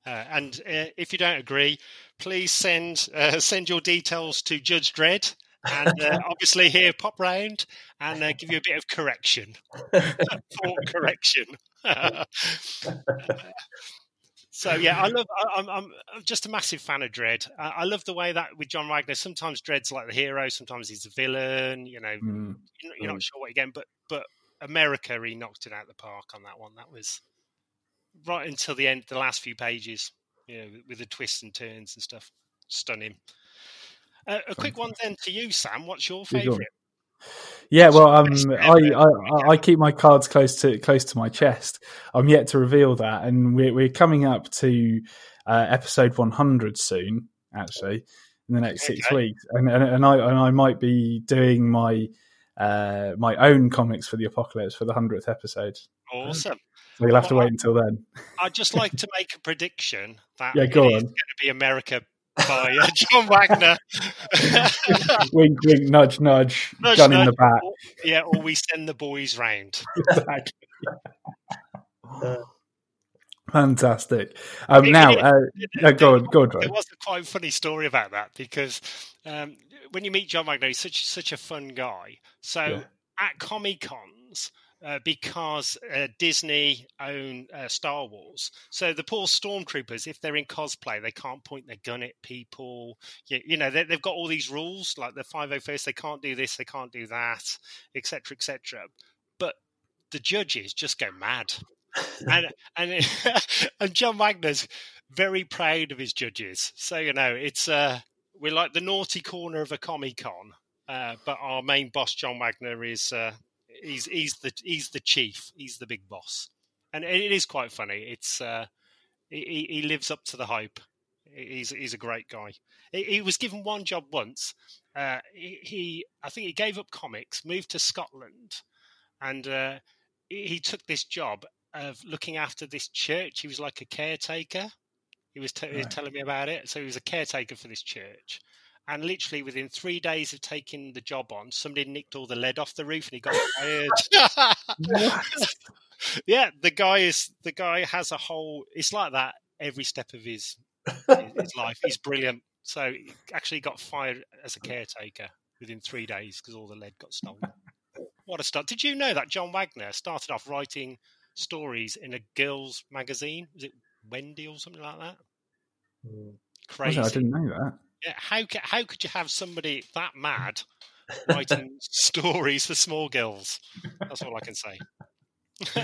Uh, and uh, if you don't agree, please send uh, send your details to Judge Dredd, and uh, <laughs> obviously here pop round and uh, give you a bit of correction, <laughs> thought correction. <laughs> So yeah, I love. I, am I'm, I'm just a massive fan of Dredd. I, I, love the way that with John Wagner, sometimes Dredd's like the hero, sometimes he's the villain. You know, mm. you're, you're, not mm. sure what again, but but America, he knocked it out of the park on that one. That was right until the end, the last few pages. You know, with the twists and turns and stuff, stunning. Uh, a quick one then to you, Sam. What's your favourite? Yeah, well, um, I, I, I keep my cards close to close to my chest. I'm yet to reveal that, and we're we're coming up to uh, episode 100 soon, actually, in the next okay. six weeks, and, and and I and I might be doing my uh, my own comics for the apocalypse for the hundredth episode. Awesome. So you'll have well, to wait until then. I'd just like <laughs> to make a prediction that yeah, go on. going to be America by uh, <laughs> John Wagner. <laughs> wink, wink, nudge, nudge, nudge gun nudge, in the back. Or, yeah, or we send the boys round. <laughs> Exactly. Fantastic. Um, now, uh, uh, go on, go on. There was a quite funny story about that because um, when you meet John Wagner, he's such such a fun guy. So yeah. at Comic Cons, uh, because uh, Disney own uh, Star Wars. So the poor stormtroopers, if they're in cosplay, they can't point their gun at people. You, you know, they, have got all these rules, like the 501st, they can't do this, they can't do that, etc., etc. But the judges just go mad. and <laughs> and <laughs> and John Wagner's very proud of his judges. So you know, it's uh, we're like the naughty corner of a comic con, uh, but our main boss John Wagner is uh, he's he's the he's the chief. He's the big boss, and it is quite funny. It's uh, he he lives up to the hype. He's he's a great guy. He, he was given one job once. Uh, he, he, I think he gave up comics, moved to Scotland, and uh, he, he took this job of looking after this church. He was like a caretaker. He was, t- right. he was telling me about it. So he was a caretaker for this church, and literally within three days of taking the job on, somebody nicked all the lead off the roof and he got fired. <laughs> yeah, the guy is the guy has a whole. It's like that every step of his his life. He's brilliant. So he actually got fired as a caretaker within three days because all the lead got stolen. What a start! Did you know that John Wagner started off writing stories in a girls' magazine? Was it Wendy or something like that? Hmm. Crazy. I didn't know that. Yeah, how how could you have somebody that mad <laughs> writing stories for small girls? That's all I can say. <laughs>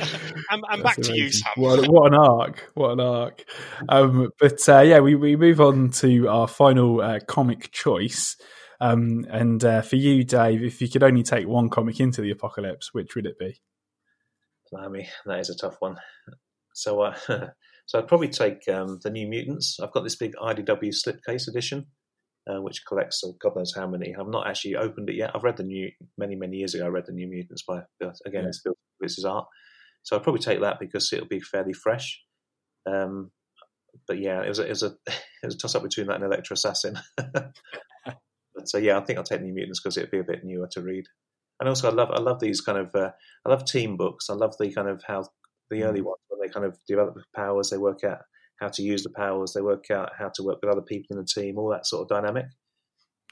and, and back to you, Sam. What, what, an arc! What an arc! Um, but uh, yeah, we, we move on to our final uh, comic choice. Um, and uh, for you, Dave, if you could only take one comic into the apocalypse, which would it be? Blimey, that is a tough one. So, uh, <laughs> so I'd probably take um, the New Mutants. I've got this big IDW slipcase edition, uh, which collects uh, God knows how many. I've not actually opened it yet. I've read the new many many years ago. I read the New Mutants by again. Yeah. It's this is art. So I'll probably take that because it'll be fairly fresh. Um, but yeah, it was a, it was a <laughs> it was a toss up between that and Elektra Assassin. <laughs> but so yeah, I think I'll take New Mutants because it'll be a bit newer to read. And also, I love I love these kind of uh, I love team books. I love the kind of how the early mm. ones when they kind of develop the powers, they work out how to use the powers, they work out how to work with other people in the team, all that sort of dynamic.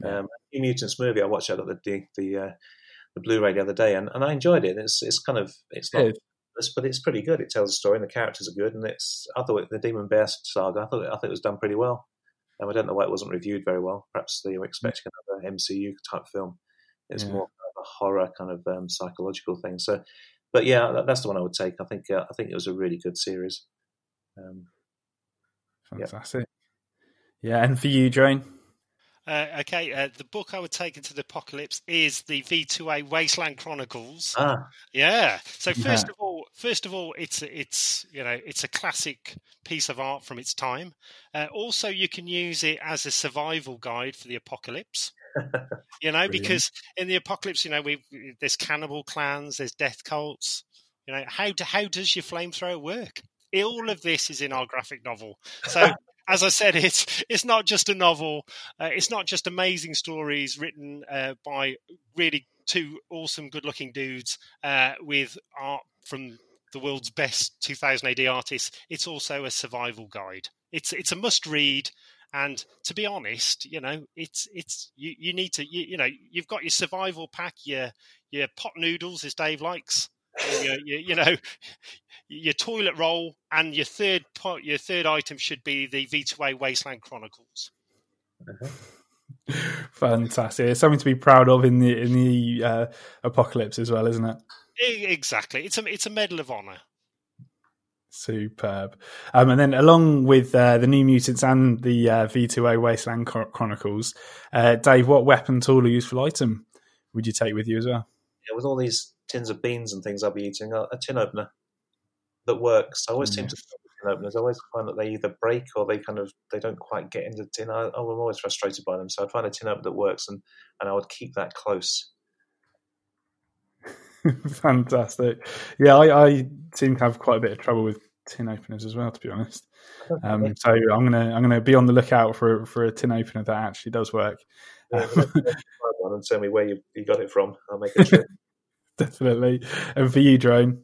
Um, New Mutants movie, I watched out the the the, uh, the Blu-ray the other day, and, and I enjoyed it. It's it's kind of it's not but it's pretty good. It tells a story, and the characters are good. And it's I thought the Demon Bear saga. I thought I thought it was done pretty well. And I don't know why it wasn't reviewed very well. Perhaps they were expecting another MCU type film. It's yeah. more of a horror kind of um, psychological thing. So, but yeah, that, that's the one I would take. I think uh, I think it was a really good series. Um, Fantastic. Yeah. yeah, and for you, Jane. Uh, okay, uh, the book I would take into the apocalypse is the V2A Wasteland Chronicles. Ah. Yeah. So first yeah. of all, first of all, it's it's you know it's a classic piece of art from its time. Uh, also, you can use it as a survival guide for the apocalypse. <laughs> you know, because in the apocalypse, you know, we there's cannibal clans, there's death cults. You know, how do, how does your flamethrower work? All of this is in our graphic novel. So <laughs> as I said, it's it's not just a novel. Uh, it's not just amazing stories written uh, by really two awesome, good-looking dudes uh, with art from the world's best 2000 AD artists. It's also a survival guide. It's it's a must-read. And to be honest, you know, it's it's you, you need to you, you know you've got your survival pack, your your pot noodles as Dave likes, your, your, you know <laughs> your toilet roll, and your third pot, your third item should be the V2A Wasteland Chronicles. Uh-huh. <laughs> Fantastic! It's something to be proud of in the in the uh, apocalypse as well, isn't it? Exactly. It's a it's a medal of honor. Superb. Um, and then, along with uh, the New Mutants and the uh, V2A Wasteland Chronicles, uh, Dave, what weapon, tool, or useful item would you take with you as well? Yeah, with all these tins of beans and things I'll be eating, a, a tin opener that works. I always mm. seem to tin openers. I always find that they either break or they kind of they don't quite get into the tin. I, I'm always frustrated by them. So I'd find a tin opener that works, and and I would keep that close. <laughs> Fantastic. Yeah, I, I, seem to have quite a bit of trouble with tin openers as well, to be honest. Um, so I'm gonna I'm gonna be on the lookout for for a tin opener that actually does work. Yeah, <laughs> and tell me where you, you got it from. I'll make a trip. <laughs> Definitely. And for you, Drone.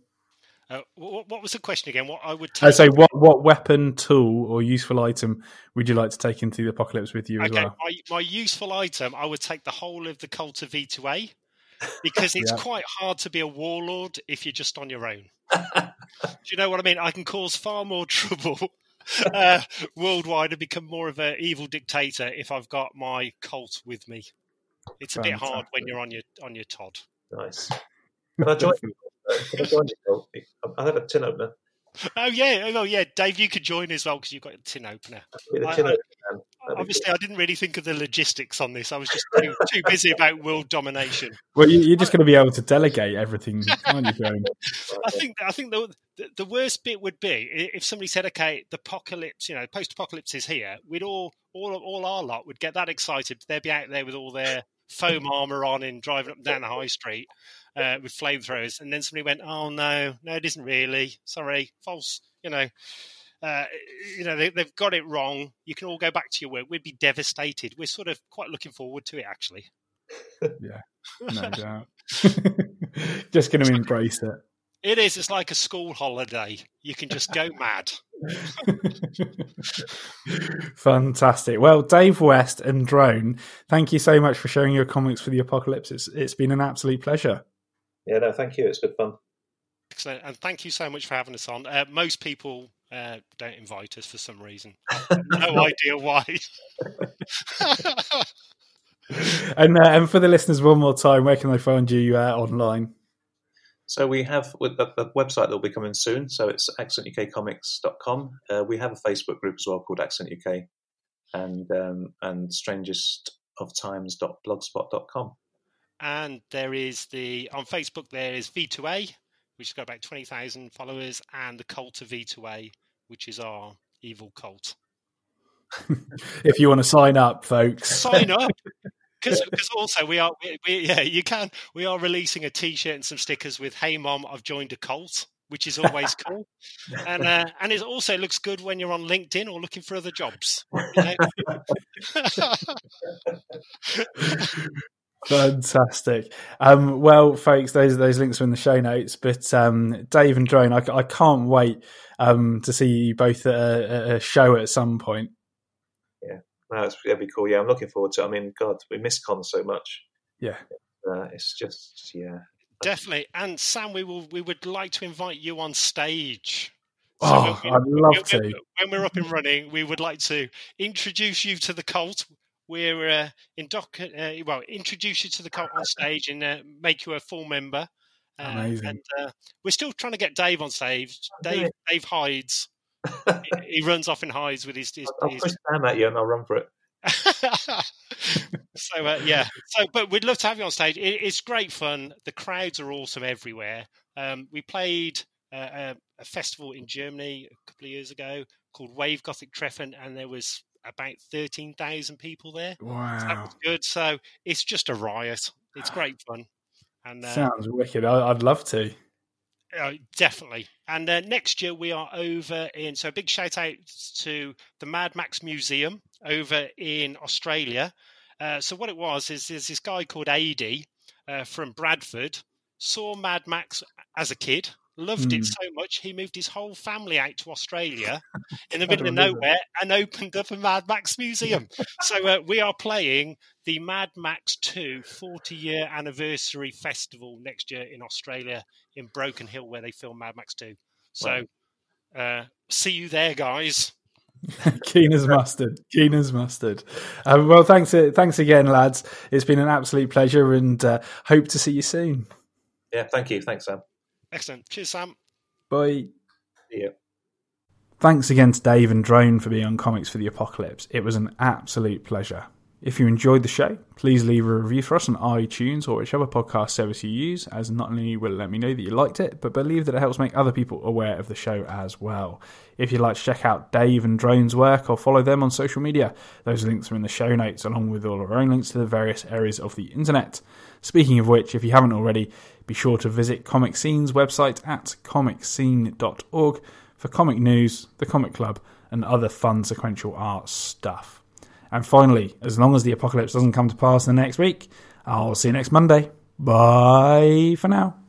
Uh, what, what, was the question again? What I would take... I say, what what weapon, tool, or useful item would you like to take into the apocalypse with you okay, as well? My, my useful item, I would take the whole of the cult of V2A <laughs> because it's yeah. quite hard to be a warlord if you're just on your own. Do you know what I mean? I can cause far more <laughs> trouble uh, worldwide and become more of an evil dictator if I've got my cult with me. It's a Fantastic. bit hard when you're on your on your Todd. Nice. Can I join you? Oh, Can I join you? I have a tin opener. Oh yeah, oh yeah, Dave, you could join as well because you've got a tin opener. tin I, opener obviously, I didn't really think of the logistics on this. I was just too, too busy about world domination. Well, you're just going to be able to delegate everything, aren't you, <laughs> I think I think the, the worst bit would be if somebody said, "Okay, the apocalypse, you know, post-apocalypse is here." We'd all, all, all our lot would get that excited. They'd be out there with all their foam <laughs> armor on and driving up and down the high <laughs> street uh, with flamethrowers, and then somebody went, "Oh no, no, it isn't really. Sorry, false." You know, uh, you know, they, have got it wrong. You can all go back to your work. We'd be devastated. We're sort of quite looking forward to it, actually. <laughs> yeah, no doubt. just going to embrace it. It is. It's like a school holiday. You can just go mad. <laughs> Fantastic. Well, Dave West and Drone, thank you so much for sharing your comics for the apocalypse. It's, it's been an absolute pleasure. Yeah, no, thank you. It's good fun. Excellent. And thank you so much for having us on. Uh, most people uh, don't invite us for some reason. <laughs> no idea why. <laughs> and uh, and for the listeners, one more time, where can they find you uh, online? So we have with the, the, website that will be coming soon. So it's accentukcomics.com. Uh, we have a Facebook group as well called Accent UK, and um, and strangestoftimes.blogspot.com. And there is the on Facebook there is V2A, which has got about twenty thousand followers, and the cult of V2A, which is our evil cult. <laughs> if you want to sign up, folks, sign up. <laughs> Because <laughs> also we are we, we, yeah you can we are releasing a T-shirt and some stickers with "Hey Mom, I've joined a cult," which is always cool, and uh, <laughs> and it also looks good when you're on LinkedIn or looking for other jobs. You know? <laughs> Fantastic. Um, well, folks, those those links are in the show notes. But um, Dave and Drone, I, I can't wait um, to see you both at a, a, show at some point. Yeah, no, it's, it'd be cool. Yeah, I'm looking forward to. it. I mean, God, we miss con so much. Yeah, uh, it's just yeah, definitely. And Sam, we will we would like to invite you on stage. So oh, we, I'd love to. When we're up and running, we would like to introduce you to the cult we're uh, in doc, uh, well, introduce you to the cult on stage and uh, make you a full member. Uh, Amazing. And uh, we're still trying to get Dave on stage. Dave, Dave hides. He, <laughs> he, runs off and hides with his. his I'll, his... push down at you and I'll run for it. <laughs> so uh, yeah, so but we'd love to have you on stage. It, it's great fun. The crowds are awesome everywhere. Um, we played a, a, festival in Germany a couple of years ago called Wave Gotik Treffen, and there was about 13,000 people there. Wow. So that was good. So it's just a riot. It's great fun. And uh, Sounds wicked. I'd love to. Uh, definitely. And uh, next year we are over in. So a big shout out to the Mad Max Museum over in Australia. Uh, so what it was is there's this guy called Adi uh, from Bradford saw Mad Max as a kid loved mm. it so much he moved his whole family out to Australia in the <laughs> middle of nowhere and opened up a Mad Max museum. so uh, we are playing the Mad Max 2 40 year anniversary festival next year in Australia in Broken Hill where they filmed Mad Max 2. So uh, see you there, guys. <laughs> Keen as mustard. Keen as mustard. Um, well, thanks. Uh, thanks again, lads. It's been an absolute pleasure, and uh, hope to see you soon. Yeah, thank you. Thanks, Sam. Excellent. Cheers, Sam. Bye. Yeah. Thanks again to Dave and Drone for being on Comics for the Apocalypse. It was an absolute pleasure. If you enjoyed the show, please leave a review for us on iTunes or whichever podcast service you use, as not only will it let me know that you liked it, but believe that it helps make other people aware of the show as well. If you'd like to check out Dave and Drone's work or follow them on social media, those links are in the show notes, along with all of our own links to the various areas of the internet. Speaking of which, if you haven't already, be sure to visit ComicScene's website at comicscene.org for comic news, the comic club, and other fun sequential art stuff. And finally, as long as the apocalypse doesn't come to pass in the next week, I'll see you next Monday. Bye for now.